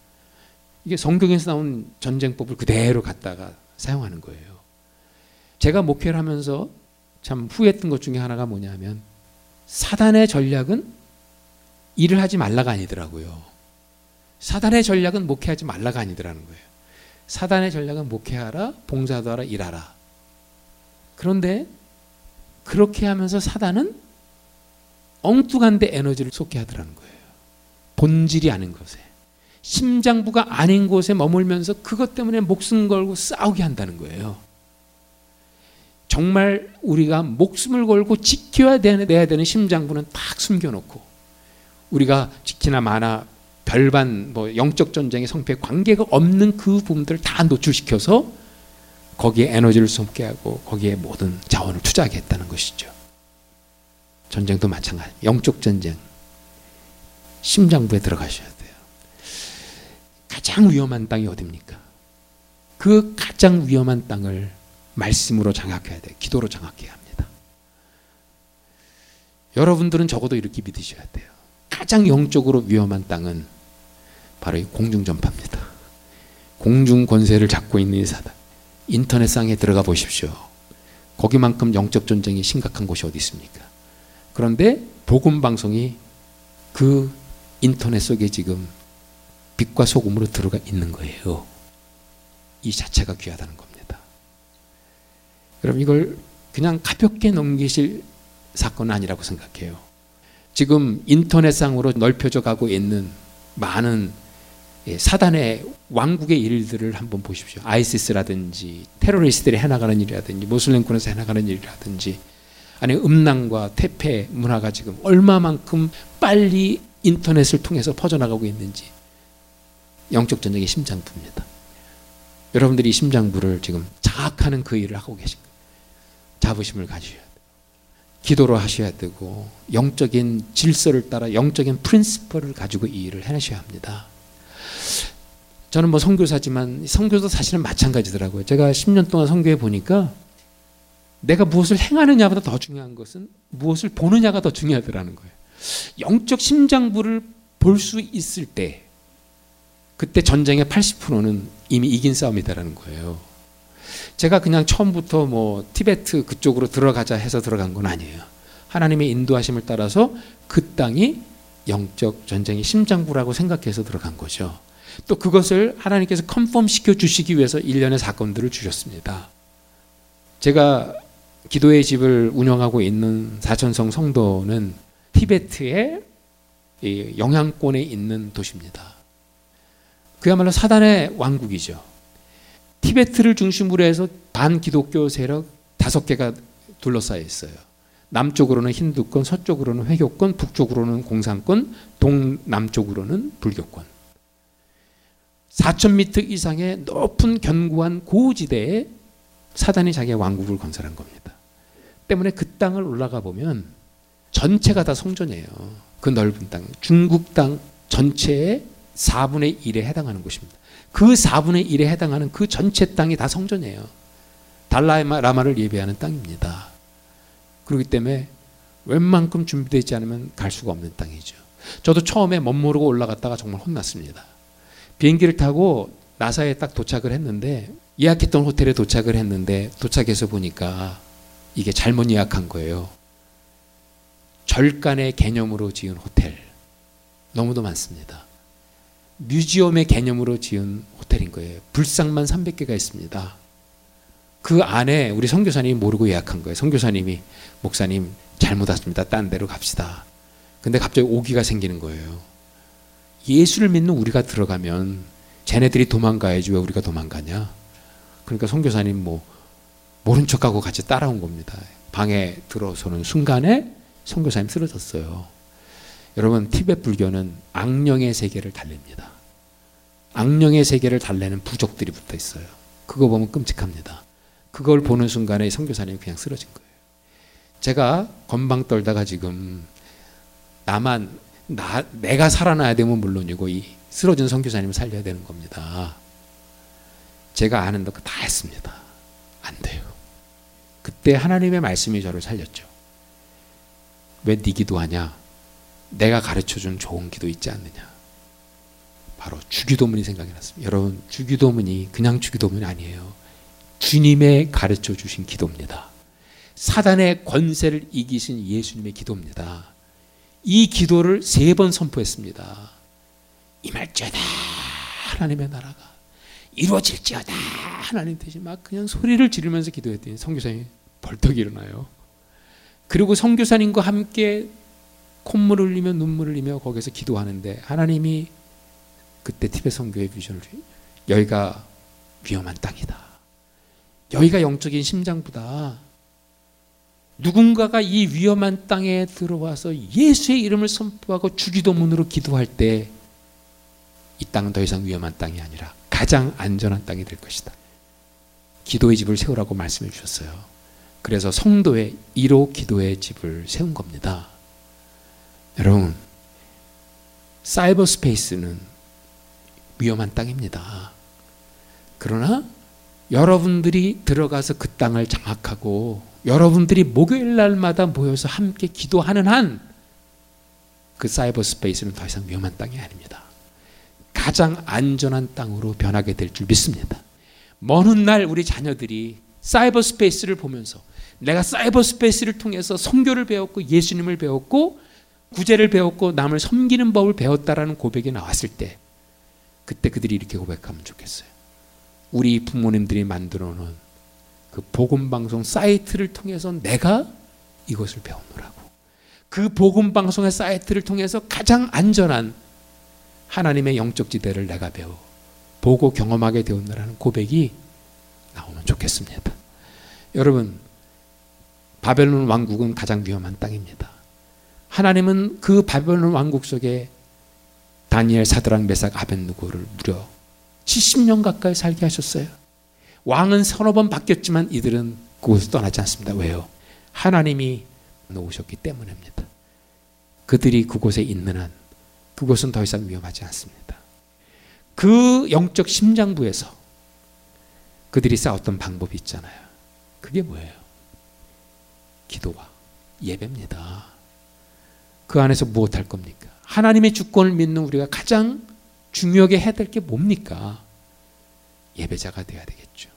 이게 성경에서 나온 전쟁법을 그대로 갖다가 사용하는 거예요. 제가 목회를 하면서 참 후회했던 것 중에 하나가 뭐냐면 사단의 전략은 일을 하지 말라가 아니더라고요. 사단의 전략은 목회하지 말라가 아니더라는 거예요. 사단의 전략은 목회하라, 봉사도 하라, 일하라. 그런데 그렇게 하면서 사단은 엉뚱한데 에너지를 쏟게 하더라는 거예요. 본질이 아닌 것에. 심장부가 아닌 곳에 머물면서 그것 때문에 목숨 걸고 싸우게 한다는 거예요. 정말 우리가 목숨을 걸고 지켜야 내야 되는 심장부는 딱 숨겨놓고 우리가 지키나 마나 별반 뭐 영적 전쟁의 성패에 관계가 없는 그 부분들을 다 노출시켜서 거기에 에너지를 쏟게 하고 거기에 모든 자원을 투자하게 했다는 것이죠. 전쟁도 마찬가지. 영적 전쟁. 심장부에 들어가셔야 돼요. 가장 위험한 땅이 어딥니까? 그 가장 위험한 땅을 말씀으로 장악해야 돼. 기도로 장악해야 합니다. 여러분들은 적어도 이렇게 믿으셔야 돼요. 가장 영적으로 위험한 땅은 바로 이 공중전파입니다. 공중 권세를 잡고 있는 이 사단. 인터넷상에 들어가 보십시오. 거기만큼 영적 전쟁이 심각한 곳이 어디 있습니까? 그런데 복음 방송이 그 인터넷 속에 지금 빛과 소금으로 들어가 있는 거예요. 이 자체가 귀하다는 겁니다. 여러분 이걸 그냥 가볍게 넘기실 사건은 아니라고 생각해요. 지금 인터넷상으로 넓혀져 가고 있는 많은 예, 사단의 왕국의 일들을 한번 보십시오. 아이시스라든지 테러리스트들이 해나가는 일이라든지 모슬렘권에서 해나가는 일이라든지 아니 음란과 퇴폐 문화가 지금 얼마만큼 빨리 인터넷을 통해서 퍼져나가고 있는지 영적 전쟁의 심장부입니다. 여러분들이 심장부를 지금 자학하는 그 일을 하고 계신 거예요. 자부심을 가지셔야. 기도로 하셔야 되고 영적인 질서를 따라 영적인 프린시퍼를 가지고 이 일을 해내셔야 합니다. 저는 뭐 선교사지만 선교도 사실은 마찬가지더라고요. 제가 10년 동안 선교해 보니까 내가 무엇을 행하느냐보다 더 중요한 것은 무엇을 보느냐가 더 중요하더라는 거예요. 영적 심장부를 볼 수 있을 때 그때 전쟁의 80%는 이미 이긴 싸움이다라는 거예요. 제가 그냥 처음부터 뭐 티베트 그쪽으로 들어가자 해서 들어간 건 아니에요. 하나님의 인도하심을 따라서 그 땅이 영적 전쟁의 심장부라고 생각해서 들어간 거죠. 또 그것을 하나님께서 컨펌 시켜 주시기 위해서 일련의 사건들을 주셨습니다. 제가 기도의 집을 운영하고 있는 사천성 성도는 티베트의 영향권에 있는 도시입니다. 그야말로 사단의 왕국이죠. 티베트를 중심으로 해서 반기독교 세력 다섯 개가 둘러싸여 있어요. 남쪽으로는 힌두권, 서쪽으로는 회교권, 북쪽으로는 공산권, 동남쪽으로는 불교권. 4,000m 이상의 높은 견고한 고지대에 사단이 자기의 왕국을 건설한 겁니다. 때문에 그 땅을 올라가 보면 전체가 다 성전이에요. 그 넓은 땅, 중국 땅 전체의 4분의 1에 해당하는 곳입니다. 그 4분의 1에 해당하는 그 전체 땅이 다 성전이에요. 달라라마를 예배하는 땅입니다. 그렇기 때문에 웬만큼 준비되지 않으면 갈 수가 없는 땅이죠. 저도 처음에 멋모르고 올라갔다가 정말 혼났습니다. 비행기를 타고 나사에 딱 도착을 했는데 예약했던 호텔에 도착을 했는데 도착해서 보니까 이게 잘못 예약한 거예요. 절간의 개념으로 지은 호텔 너무도 많습니다. 뮤지엄의 개념으로 지은 호텔인 거예요. 불상만 300개가 있습니다. 그 안에 우리 선교사님이 모르고 예약한 거예요. 선교사님이 목사님 잘못 왔습니다. 딴 데로 갑시다. 근데 갑자기 오기가 생기는 거예요. 예수를 믿는 우리가 들어가면 쟤네들이 도망가야지 왜 우리가 도망가냐? 그러니까 선교사님 뭐 모른 척하고 같이 따라온 겁니다. 방에 들어서는 순간에 선교사님 쓰러졌어요. 여러분 티베트 불교는 악령의 세계를 달랩니다. 악령의 세계를 달래는 부족들이 붙어 있어요. 그거 보면 끔찍합니다. 그걸 보는 순간에 선교사님이 그냥 쓰러진 거예요. 제가 건방 떨다가 지금 나만 나 내가 살아나야 되면 물론이고 이 쓰러진 선교사님을 살려야 되는 겁니다. 제가 아는 거다 했습니다. 안 돼요. 그때 하나님의 말씀이 저를 살렸죠. 왜 네 기도하냐? 내가 가르쳐 준 좋은 기도 있지 않느냐? 바로 주기도문이 생각이 났습니다. 여러분, 주기도문이 그냥 주기도문이 아니에요. 주님의 가르쳐 주신 기도입니다. 사단의 권세를 이기신 예수님의 기도입니다. 이 기도를 세 번 선포했습니다. 임할지어다 하나님의 나라가 이루어질지어다 하나님 대신 막 그냥 소리를 지르면서 기도했더니 성교사님이 벌떡 일어나요. 그리고 성교사님과 함께 콧물 흘리며 눈물 흘리며 거기서 기도하는데 하나님이 그때 티베 선교의 비전을 여기가 위험한 땅이다. 여기가 영적인 심장부다. 누군가가 이 위험한 땅에 들어와서 예수의 이름을 선포하고 주기도문으로 기도할 때 이 땅은 더 이상 위험한 땅이 아니라 가장 안전한 땅이 될 것이다. 기도의 집을 세우라고 말씀해 주셨어요. 그래서 성도의 1호 기도의 집을 세운 겁니다. 여러분, 사이버 스페이스는 위험한 땅입니다. 그러나 여러분들이 들어가서 그 땅을 장악하고 여러분들이 목요일 날마다 모여서 함께 기도하는 한 그 사이버 스페이스는 더 이상 위험한 땅이 아닙니다. 가장 안전한 땅으로 변하게 될 줄 믿습니다. 먼 훗날 우리 자녀들이 사이버 스페이스를 보면서 내가 사이버 스페이스를 통해서 성경을 배웠고 예수님을 배웠고 구제를 배웠고 남을 섬기는 법을 배웠다라는 고백이 나왔을 때 그때 그들이 이렇게 고백하면 좋겠어요. 우리 부모님들이 만들어 놓은 그 복음 방송 사이트를 통해서 내가 이것을 배우노라고. 그 복음 방송의 사이트를 통해서 가장 안전한 하나님의 영적 지대를 내가 배워 보고 경험하게 되었노라는 고백이 나오면 좋겠습니다. 여러분, 바벨론 왕국은 가장 위험한 땅입니다. 하나님은 그 바벨론 왕국 속에 다니엘, 사드랑, 메삭, 아벤누고를 무려 70년 가까이 살게 하셨어요. 왕은 서너 번 바뀌었지만 이들은 그곳을 떠나지 않습니다. 왜요? 하나님이 놓으셨기 때문입니다. 그들이 그곳에 있는 한 그곳은 더 이상 위험하지 않습니다. 그 영적 심장부에서 그들이 싸웠던 방법이 있잖아요. 그게 뭐예요? 기도와 예배입니다. 그 안에서 무엇 할 겁니까? 하나님의 주권을 믿는 우리가 가장 중요하게 해야 될 게 뭡니까? 예배자가 돼야 되겠죠.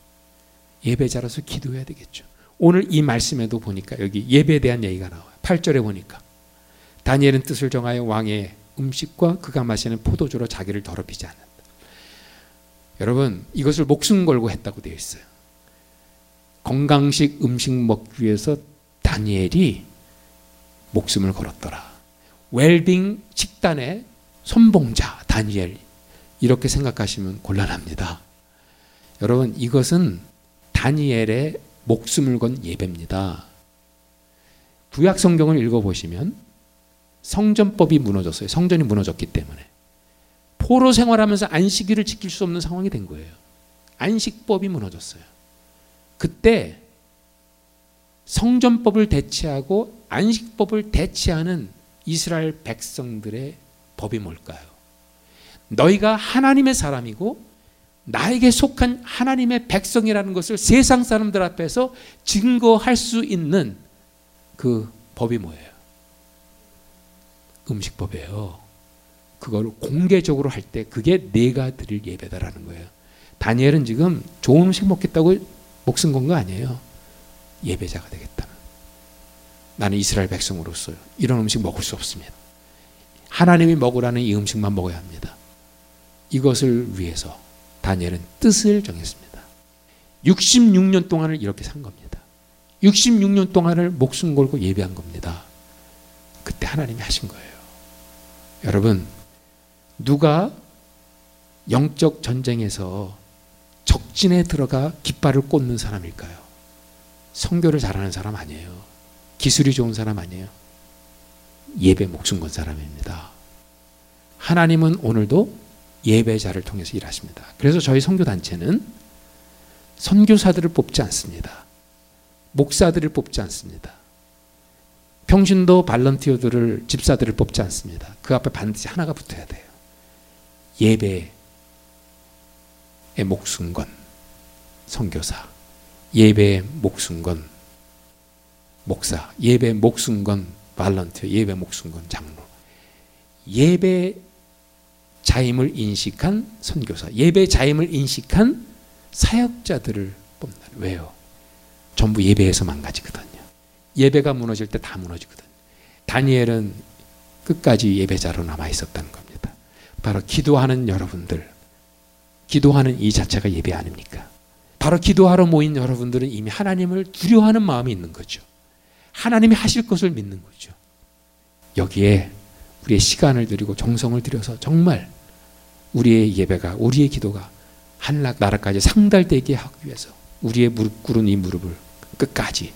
예배자로서 기도해야 되겠죠. 오늘 이 말씀에도 보니까 여기 예배에 대한 얘기가 나와요. 8절에 보니까 다니엘은 뜻을 정하여 왕의 음식과 그가 마시는 포도주로 자기를 더럽히지 않는다. 여러분 이것을 목숨 걸고 했다고 되어 있어요. 건강식 음식 먹기 위해서 다니엘이 목숨을 걸었더라. 웰빙 식단의 선봉자 다니엘 이렇게 생각하시면 곤란합니다. 여러분 이것은 다니엘의 목숨을 건 예배입니다. 구약 성경을 읽어 보시면 성전법이 무너졌어요. 성전이 무너졌기 때문에 포로 생활하면서 안식일을 지킬 수 없는 상황이 된 거예요. 안식법이 무너졌어요. 그때 성전법을 대체하고 안식법을 대체하는 이스라엘 백성들의 법이 뭘까요? 너희가 하나님의 사람이고 나에게 속한 하나님의 백성이라는 것을 세상 사람들 앞에서 증거할 수 있는 그 법이 뭐예요? 음식법이에요. 그걸 공개적으로 할 때 그게 내가 드릴 예배다라는 거예요. 다니엘은 지금 좋은 음식 먹겠다고 목숨 건 거 아니에요. 예배자가 되겠다는. 나는 이스라엘 백성으로서 이런 음식 먹을 수 없습니다. 하나님이 먹으라는 이 음식만 먹어야 합니다. 이것을 위해서 다니엘은 뜻을 정했습니다. 66년 동안을 이렇게 산 겁니다. 66년 동안을 목숨 걸고 예배한 겁니다. 그때 하나님이 하신 거예요. 여러분, 누가 영적 전쟁에서 적진에 들어가 깃발을 꽂는 사람일까요? 성교를 잘하는 사람 아니에요. 기술이 좋은 사람 아니에요. 예배 목숨 건 사람입니다. 하나님은 오늘도 예배자를 통해서 일하십니다. 그래서 저희 선교단체는 선교사들을 뽑지 않습니다. 목사들을 뽑지 않습니다. 평신도 발런티어들을 집사들을 뽑지 않습니다. 그 앞에 반드시 하나가 붙어야 돼요. 예배의 목숨 건 선교사, 예배의 목숨 건 목사, 예배 목숨 건 발런티어, 예배 목숨 건 장로. 예배 자임을 인식한 선교사, 예배 자임을 인식한 사역자들을 뽑는 왜요? 전부 예배에서 망가지거든요. 예배가 무너질 때 다 무너지거든요. 다니엘은 끝까지 예배자로 남아 있었다는 겁니다. 바로 기도하는 여러분들, 기도하는 이 자체가 예배 아닙니까? 바로 기도하러 모인 여러분들은 이미 하나님을 두려워하는 마음이 있는 거죠. 하나님이 하실 것을 믿는 거죠. 여기에 우리의 시간을 들이고 정성을 들여서 정말 우리의 예배가, 우리의 기도가 한나라까지 상달되게 하기 위해서 우리의 무릎 꿇은 이 무릎을 끝까지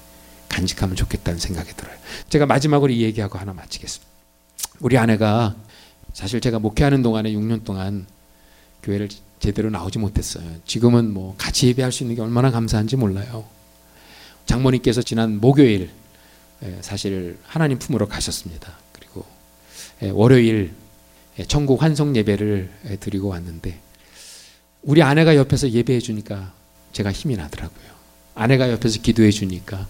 간직하면 좋겠다는 생각이 들어요. 제가 마지막으로 이 얘기하고 하나 마치겠습니다. 우리 아내가 사실 제가 목회하는 동안에 6년 동안 교회를 제대로 나오지 못했어요. 지금은 뭐 같이 예배할 수 있는 게 얼마나 감사한지 몰라요. 장모님께서 지난 목요일 사실 하나님 품으로 가셨습니다. 그리고 월요일 천국 환송 예배를 드리고 왔는데 우리 아내가 옆에서 예배해 주니까 제가 힘이 나더라고요. 아내가 옆에서 기도해 주니까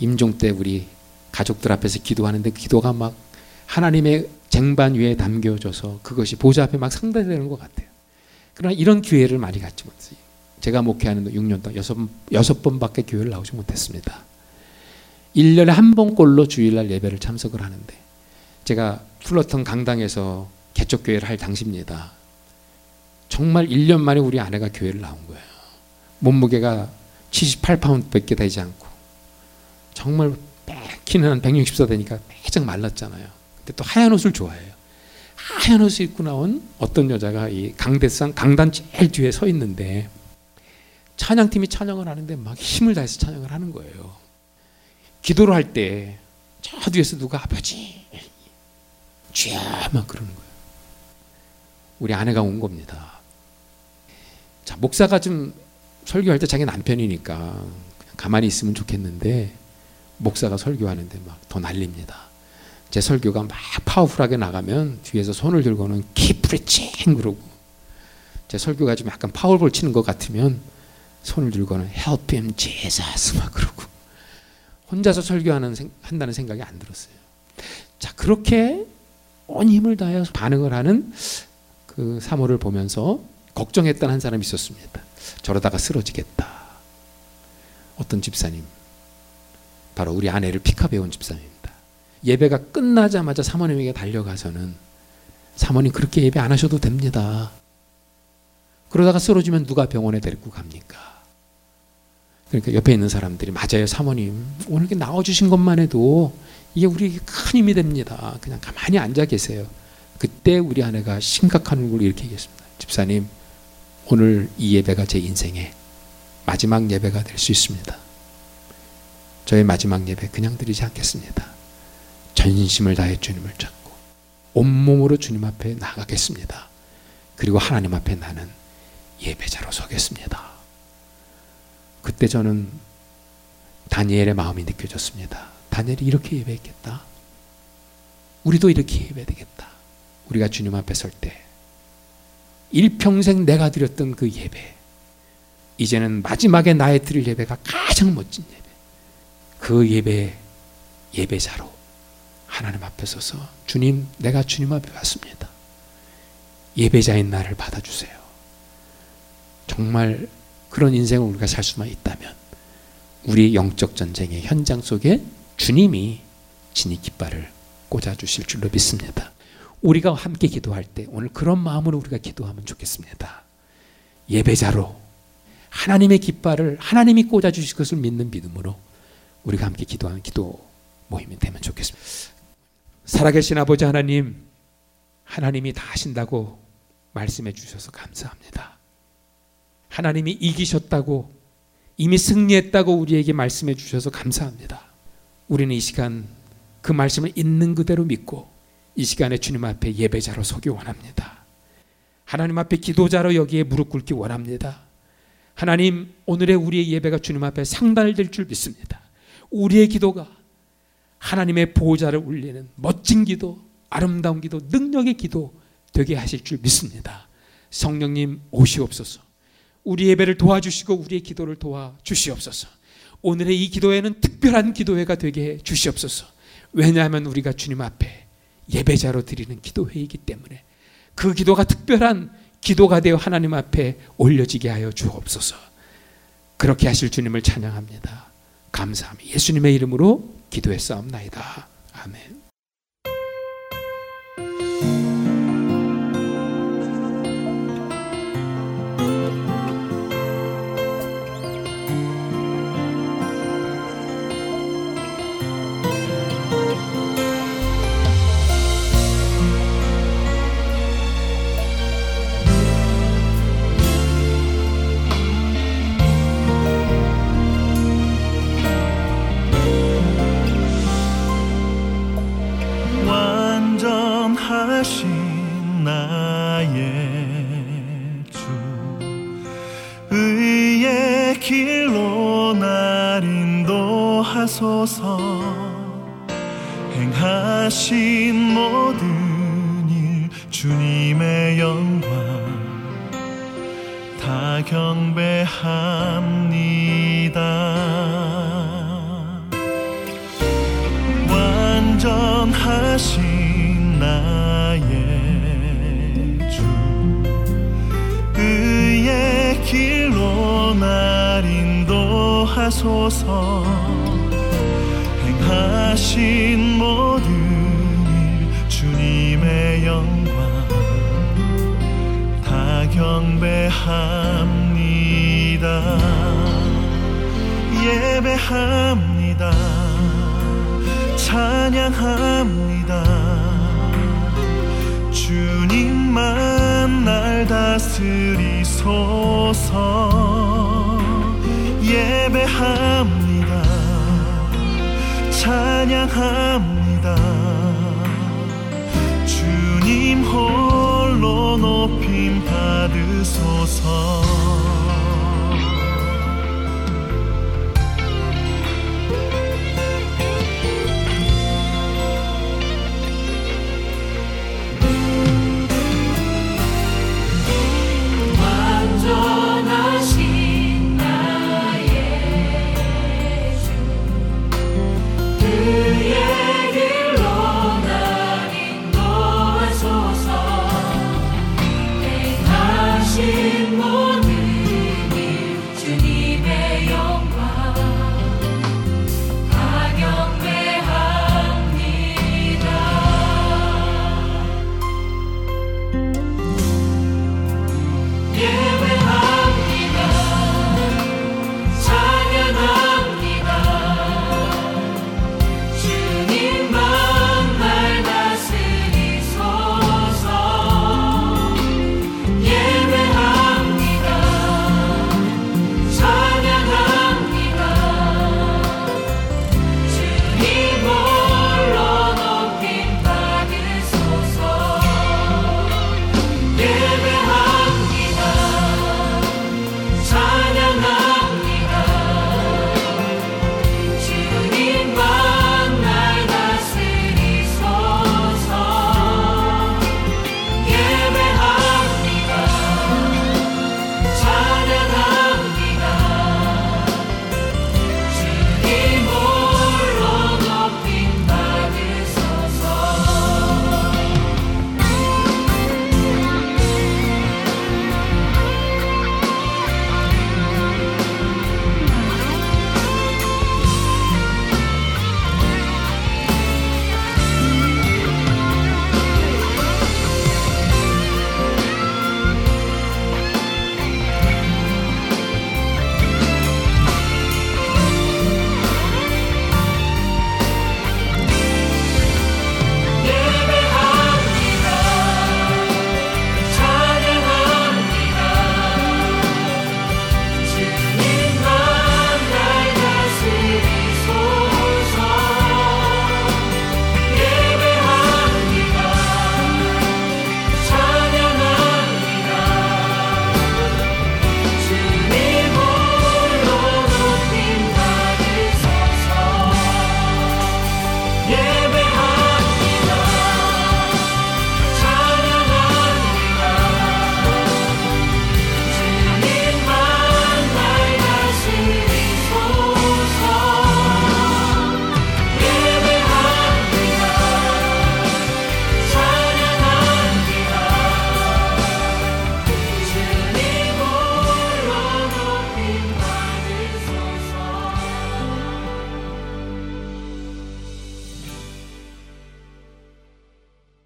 임종 때 우리 가족들 앞에서 기도하는데 그 기도가 막 하나님의 쟁반 위에 담겨져서 그것이 보좌 앞에 막 상달되는 것 같아요. 그러나 이런 기회를 많이 갖지 못했어요. 제가 목회하는 6년 동안 여섯, 여섯 번밖에 교회를 나오지 못했습니다. 1년에 한 번꼴로 주일날 예배를 참석을 하는데 제가 플러턴 강당에서 개척교회를 할 당시입니다. 정말 1년 만에 우리 아내가 교회를 나온 거예요. 몸무게가 78파운드밖에 되지 않고 정말 키는 한164 되니까 빼짝 말랐잖아요. 근데 또 하얀 옷을 좋아해요. 하얀 옷을 입고 나온 어떤 여자가 이 강대상 강단 제일 뒤에 서 있는데 찬양팀이 찬양을 하는데 막 힘을 다해서 찬양을 하는 거예요. 기도를 할 때 저 뒤에서 누가 아버지 쥐야 막 그러는 거예요. 우리 아내가 온 겁니다. 자 목사가 좀 설교할 때 자기 남편이니까 가만히 있으면 좋겠는데 목사가 설교하는데 막 더 날립니다. 제 설교가 막 파워풀하게 나가면 뒤에서 손을 들고는 키프리칭 그러고 제 설교가 좀 약간 파워볼 치는 것 같으면 손을 들고는 help him Jesus 막 그러고 혼자서 설교하는 한다는 생각이 안 들었어요. 자 그렇게 온 힘을 다해서 반응을 하는 그 사모를 보면서 걱정했던 한 사람이 있었습니다. 저러다가 쓰러지겠다. 어떤 집사님 바로 우리 아내를 픽업해 온 집사님입니다. 예배가 끝나자마자 사모님에게 달려가서는 사모님 그렇게 예배 안 하셔도 됩니다. 그러다가 쓰러지면 누가 병원에 데리고 갑니까? 그러니까 옆에 있는 사람들이 맞아요 사모님 오늘 이렇게 나와주신 것만 해도 이게 우리 큰 힘이 됩니다. 그냥 가만히 앉아 계세요. 그때 우리 아내가 심각한 얼굴로 이렇게 얘기했습니다. 집사님 오늘 이 예배가 제 인생의 마지막 예배가 될 수 있습니다. 저의 마지막 예배 그냥 드리지 않겠습니다. 전심을 다해 주님을 찾고 온몸으로 주님 앞에 나가겠습니다. 그리고 하나님 앞에 나는 예배자로 서겠습니다. 그때 저는 다니엘의 마음이 느껴졌습니다. 다니엘이 이렇게 예배했겠다. 우리도 이렇게 예배 되겠다. 우리가 주님 앞에 설 때 일평생 내가 드렸던 그 예배 이제는 마지막에 나의 드릴 예배가 가장 멋진 예배. 그 예배 예배자로 하나님 앞에 서서 주님 내가 주님 앞에 왔습니다. 예배자인 나를 받아주세요. 정말 그런 인생을 우리가 살 수만 있다면 우리 영적 전쟁의 현장 속에 주님이 진이 깃발을 꽂아주실 줄로 믿습니다. 우리가 함께 기도할 때 오늘 그런 마음으로 우리가 기도하면 좋겠습니다. 예배자로 하나님의 깃발을 하나님이 꽂아주실 것을 믿는 믿음으로 우리가 함께 기도하는 기도 모임이 되면 좋겠습니다. 살아계신 아버지 하나님, 하나님이 다 하신다고 말씀해 주셔서 감사합니다. 하나님이 이기셨다고 이미 승리했다고 우리에게 말씀해 주셔서 감사합니다. 우리는 이 시간 그 말씀을 있는 그대로 믿고 이 시간에 주님 앞에 예배자로 서기 원합니다. 하나님 앞에 기도자로 여기에 무릎 꿇기 원합니다. 하나님 오늘의 우리의 예배가 주님 앞에 상달될 줄 믿습니다. 우리의 기도가 하나님의 보호자를 울리는 멋진 기도, 아름다운 기도, 능력의 기도 되게 하실 줄 믿습니다. 성령님 오시옵소서. 우리 예배를 도와주시고 우리의 기도를 도와주시옵소서. 오늘의 이 기도회는 특별한 기도회가 되게 해 주시옵소서. 왜냐하면 우리가 주님 앞에 예배자로 드리는 기도회이기 때문에 그 기도가 특별한 기도가 되어 하나님 앞에 올려지게 하여 주옵소서. 그렇게 하실 주님을 찬양합니다. 감사합니다. 예수님의 이름으로 기도했사옵나이다. 아멘.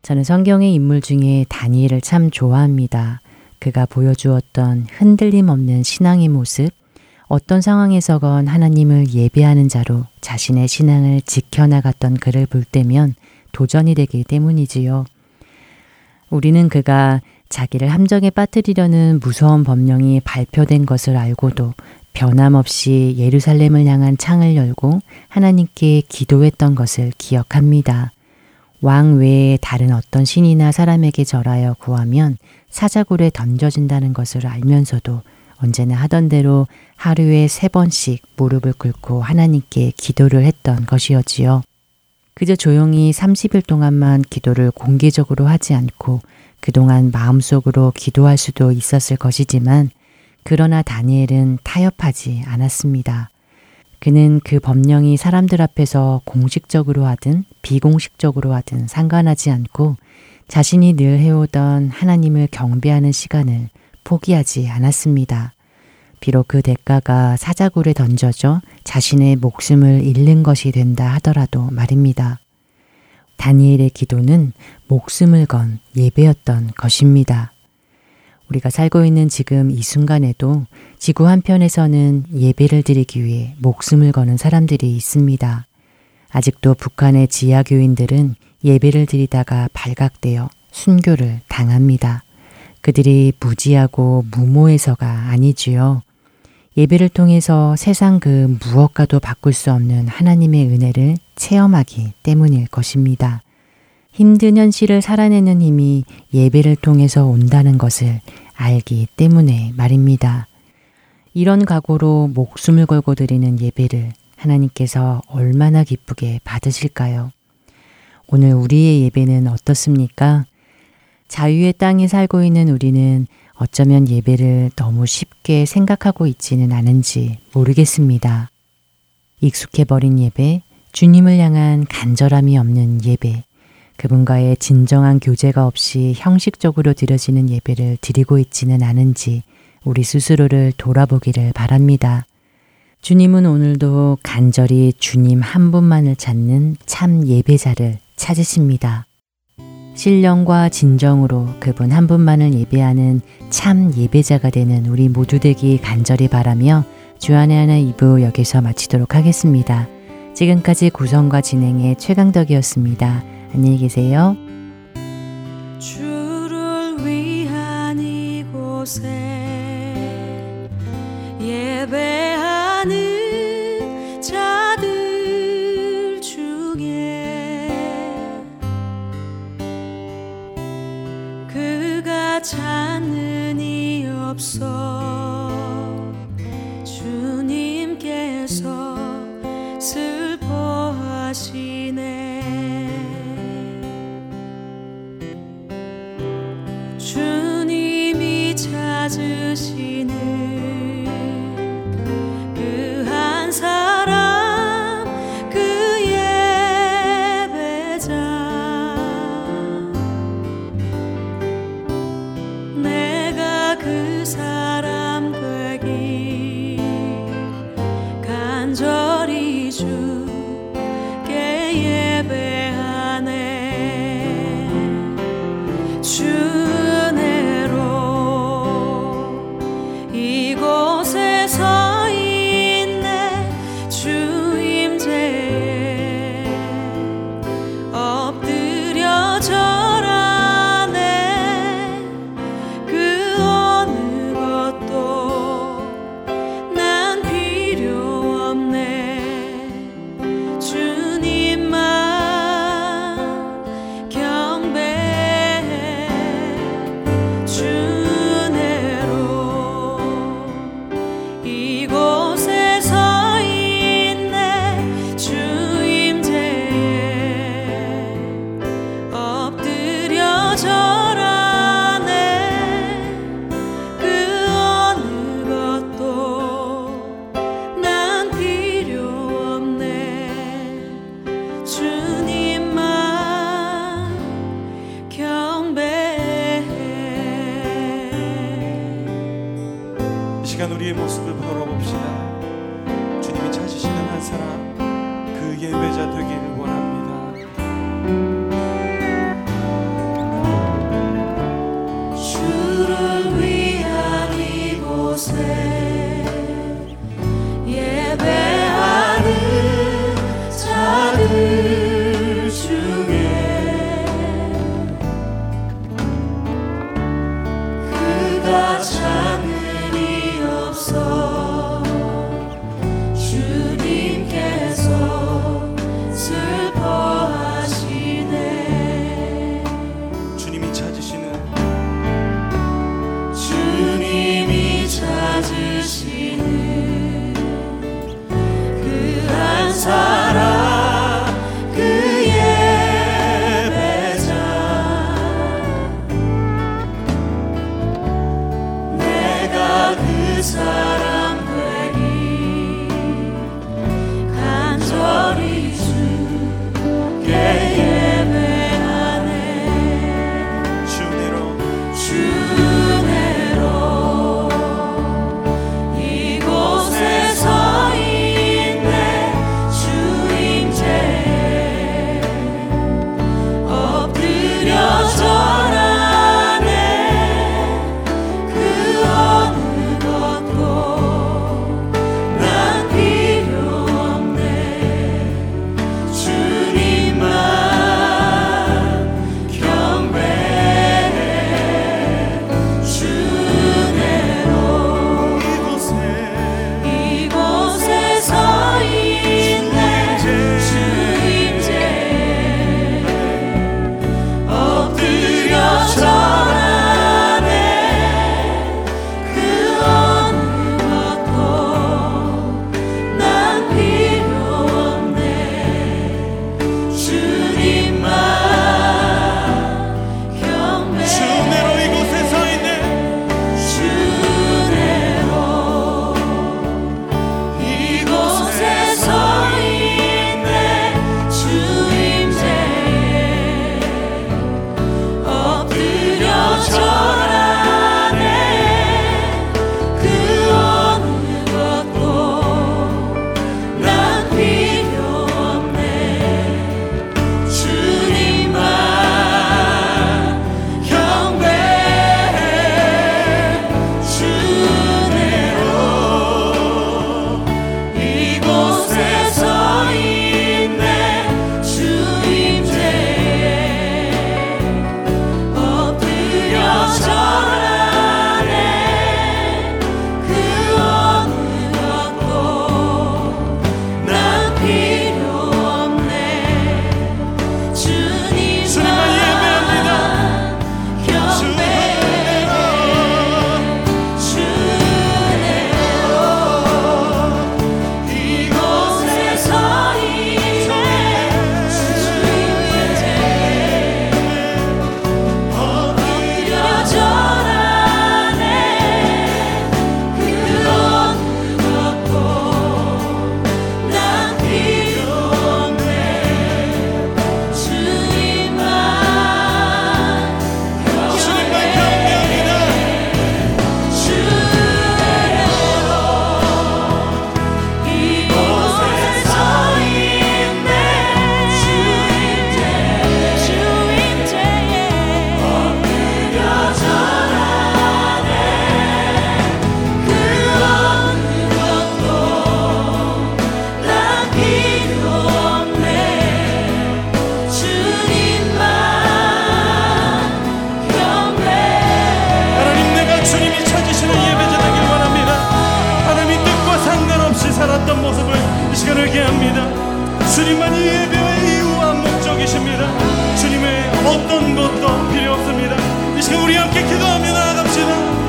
저는 성경의 인물 중에 다니엘을 참 좋아합니다. 그가 보여주었던 흔들림 없는 신앙의 모습, 어떤 상황에서건 하나님을 예배하는 자로 자신의 신앙을 지켜나갔던 그를 볼 때면 도전이 되기 때문이지요. 우리는 그가 자기를 함정에 빠뜨리려는 무서운 법령이 발표된 것을 알고도 변함없이 예루살렘을 향한 창을 열고 하나님께 기도했던 것을 기억합니다. 왕 외에 다른 어떤 신이나 사람에게 절하여 구하면 사자굴에 던져진다는 것을 알면서도 언제나 하던 대로 하루에 세 번씩 무릎을 꿇고 하나님께 기도를 했던 것이었지요. 그저 조용히 30일 동안만 기도를 공개적으로 하지 않고 그동안 마음속으로 기도할 수도 있었을 것이지만 그러나 다니엘은 타협하지 않았습니다. 그는 그 법령이 사람들 앞에서 공식적으로 하든 비공식적으로 하든 상관하지 않고 자신이 늘 해오던 하나님을 경배하는 시간을 포기하지 않았습니다. 비록 그 대가가 사자굴에 던져져 자신의 목숨을 잃는 것이 된다 하더라도 말입니다. 다니엘의 기도는 목숨을 건 예배였던 것입니다. 우리가 살고 있는 지금 이 순간에도 지구 한편에서는 예배를 드리기 위해 목숨을 거는 사람들이 있습니다. 아직도 북한의 지하교인들은 예배를 드리다가 발각되어 순교를 당합니다. 그들이 무지하고 무모해서가 아니지요. 예배를 통해서 세상 그 무엇과도 바꿀 수 없는 하나님의 은혜를 체험하기 때문일 것입니다. 힘든 현실을 살아내는 힘이 예배를 통해서 온다는 것을 알기 때문에 말입니다. 이런 각오로 목숨을 걸고 드리는 예배를 하나님께서 얼마나 기쁘게 받으실까요? 오늘 우리의 예배는 어떻습니까? 자유의 땅에 살고 있는 우리는 어쩌면 예배를 너무 쉽게 생각하고 있지는 않은지 모르겠습니다. 익숙해버린 예배, 주님을 향한 간절함이 없는 예배, 그분과의 진정한 교제가 없이 형식적으로 드려지는 예배를 드리고 있지는 않은지 우리 스스로를 돌아보기를 바랍니다. 주님은 오늘도 간절히 주님 한 분만을 찾는 참 예배자를 찾으십니다. 신령과 진정으로 그분 한 분만을 예배하는 참 예배자가 되는 우리 모두 되기 간절히 바라며 주안의 하나 2부 여기서 마치도록 하겠습니다. 지금까지 구성과 진행의 최강덕이었습니다. 안녕히 계세요. 주를 위한 이곳에 예배하는 자들 중에 그가 찾는 이 없어 주님께서 슬 찾 살았던 모습을 이 시간 알게 합니다. 주님만이 예배의 이유와 목적이십니다. 주님의 어떤 것도 필요 없습니다. 이 시간 우리 함께 기도하며 나아갑시다.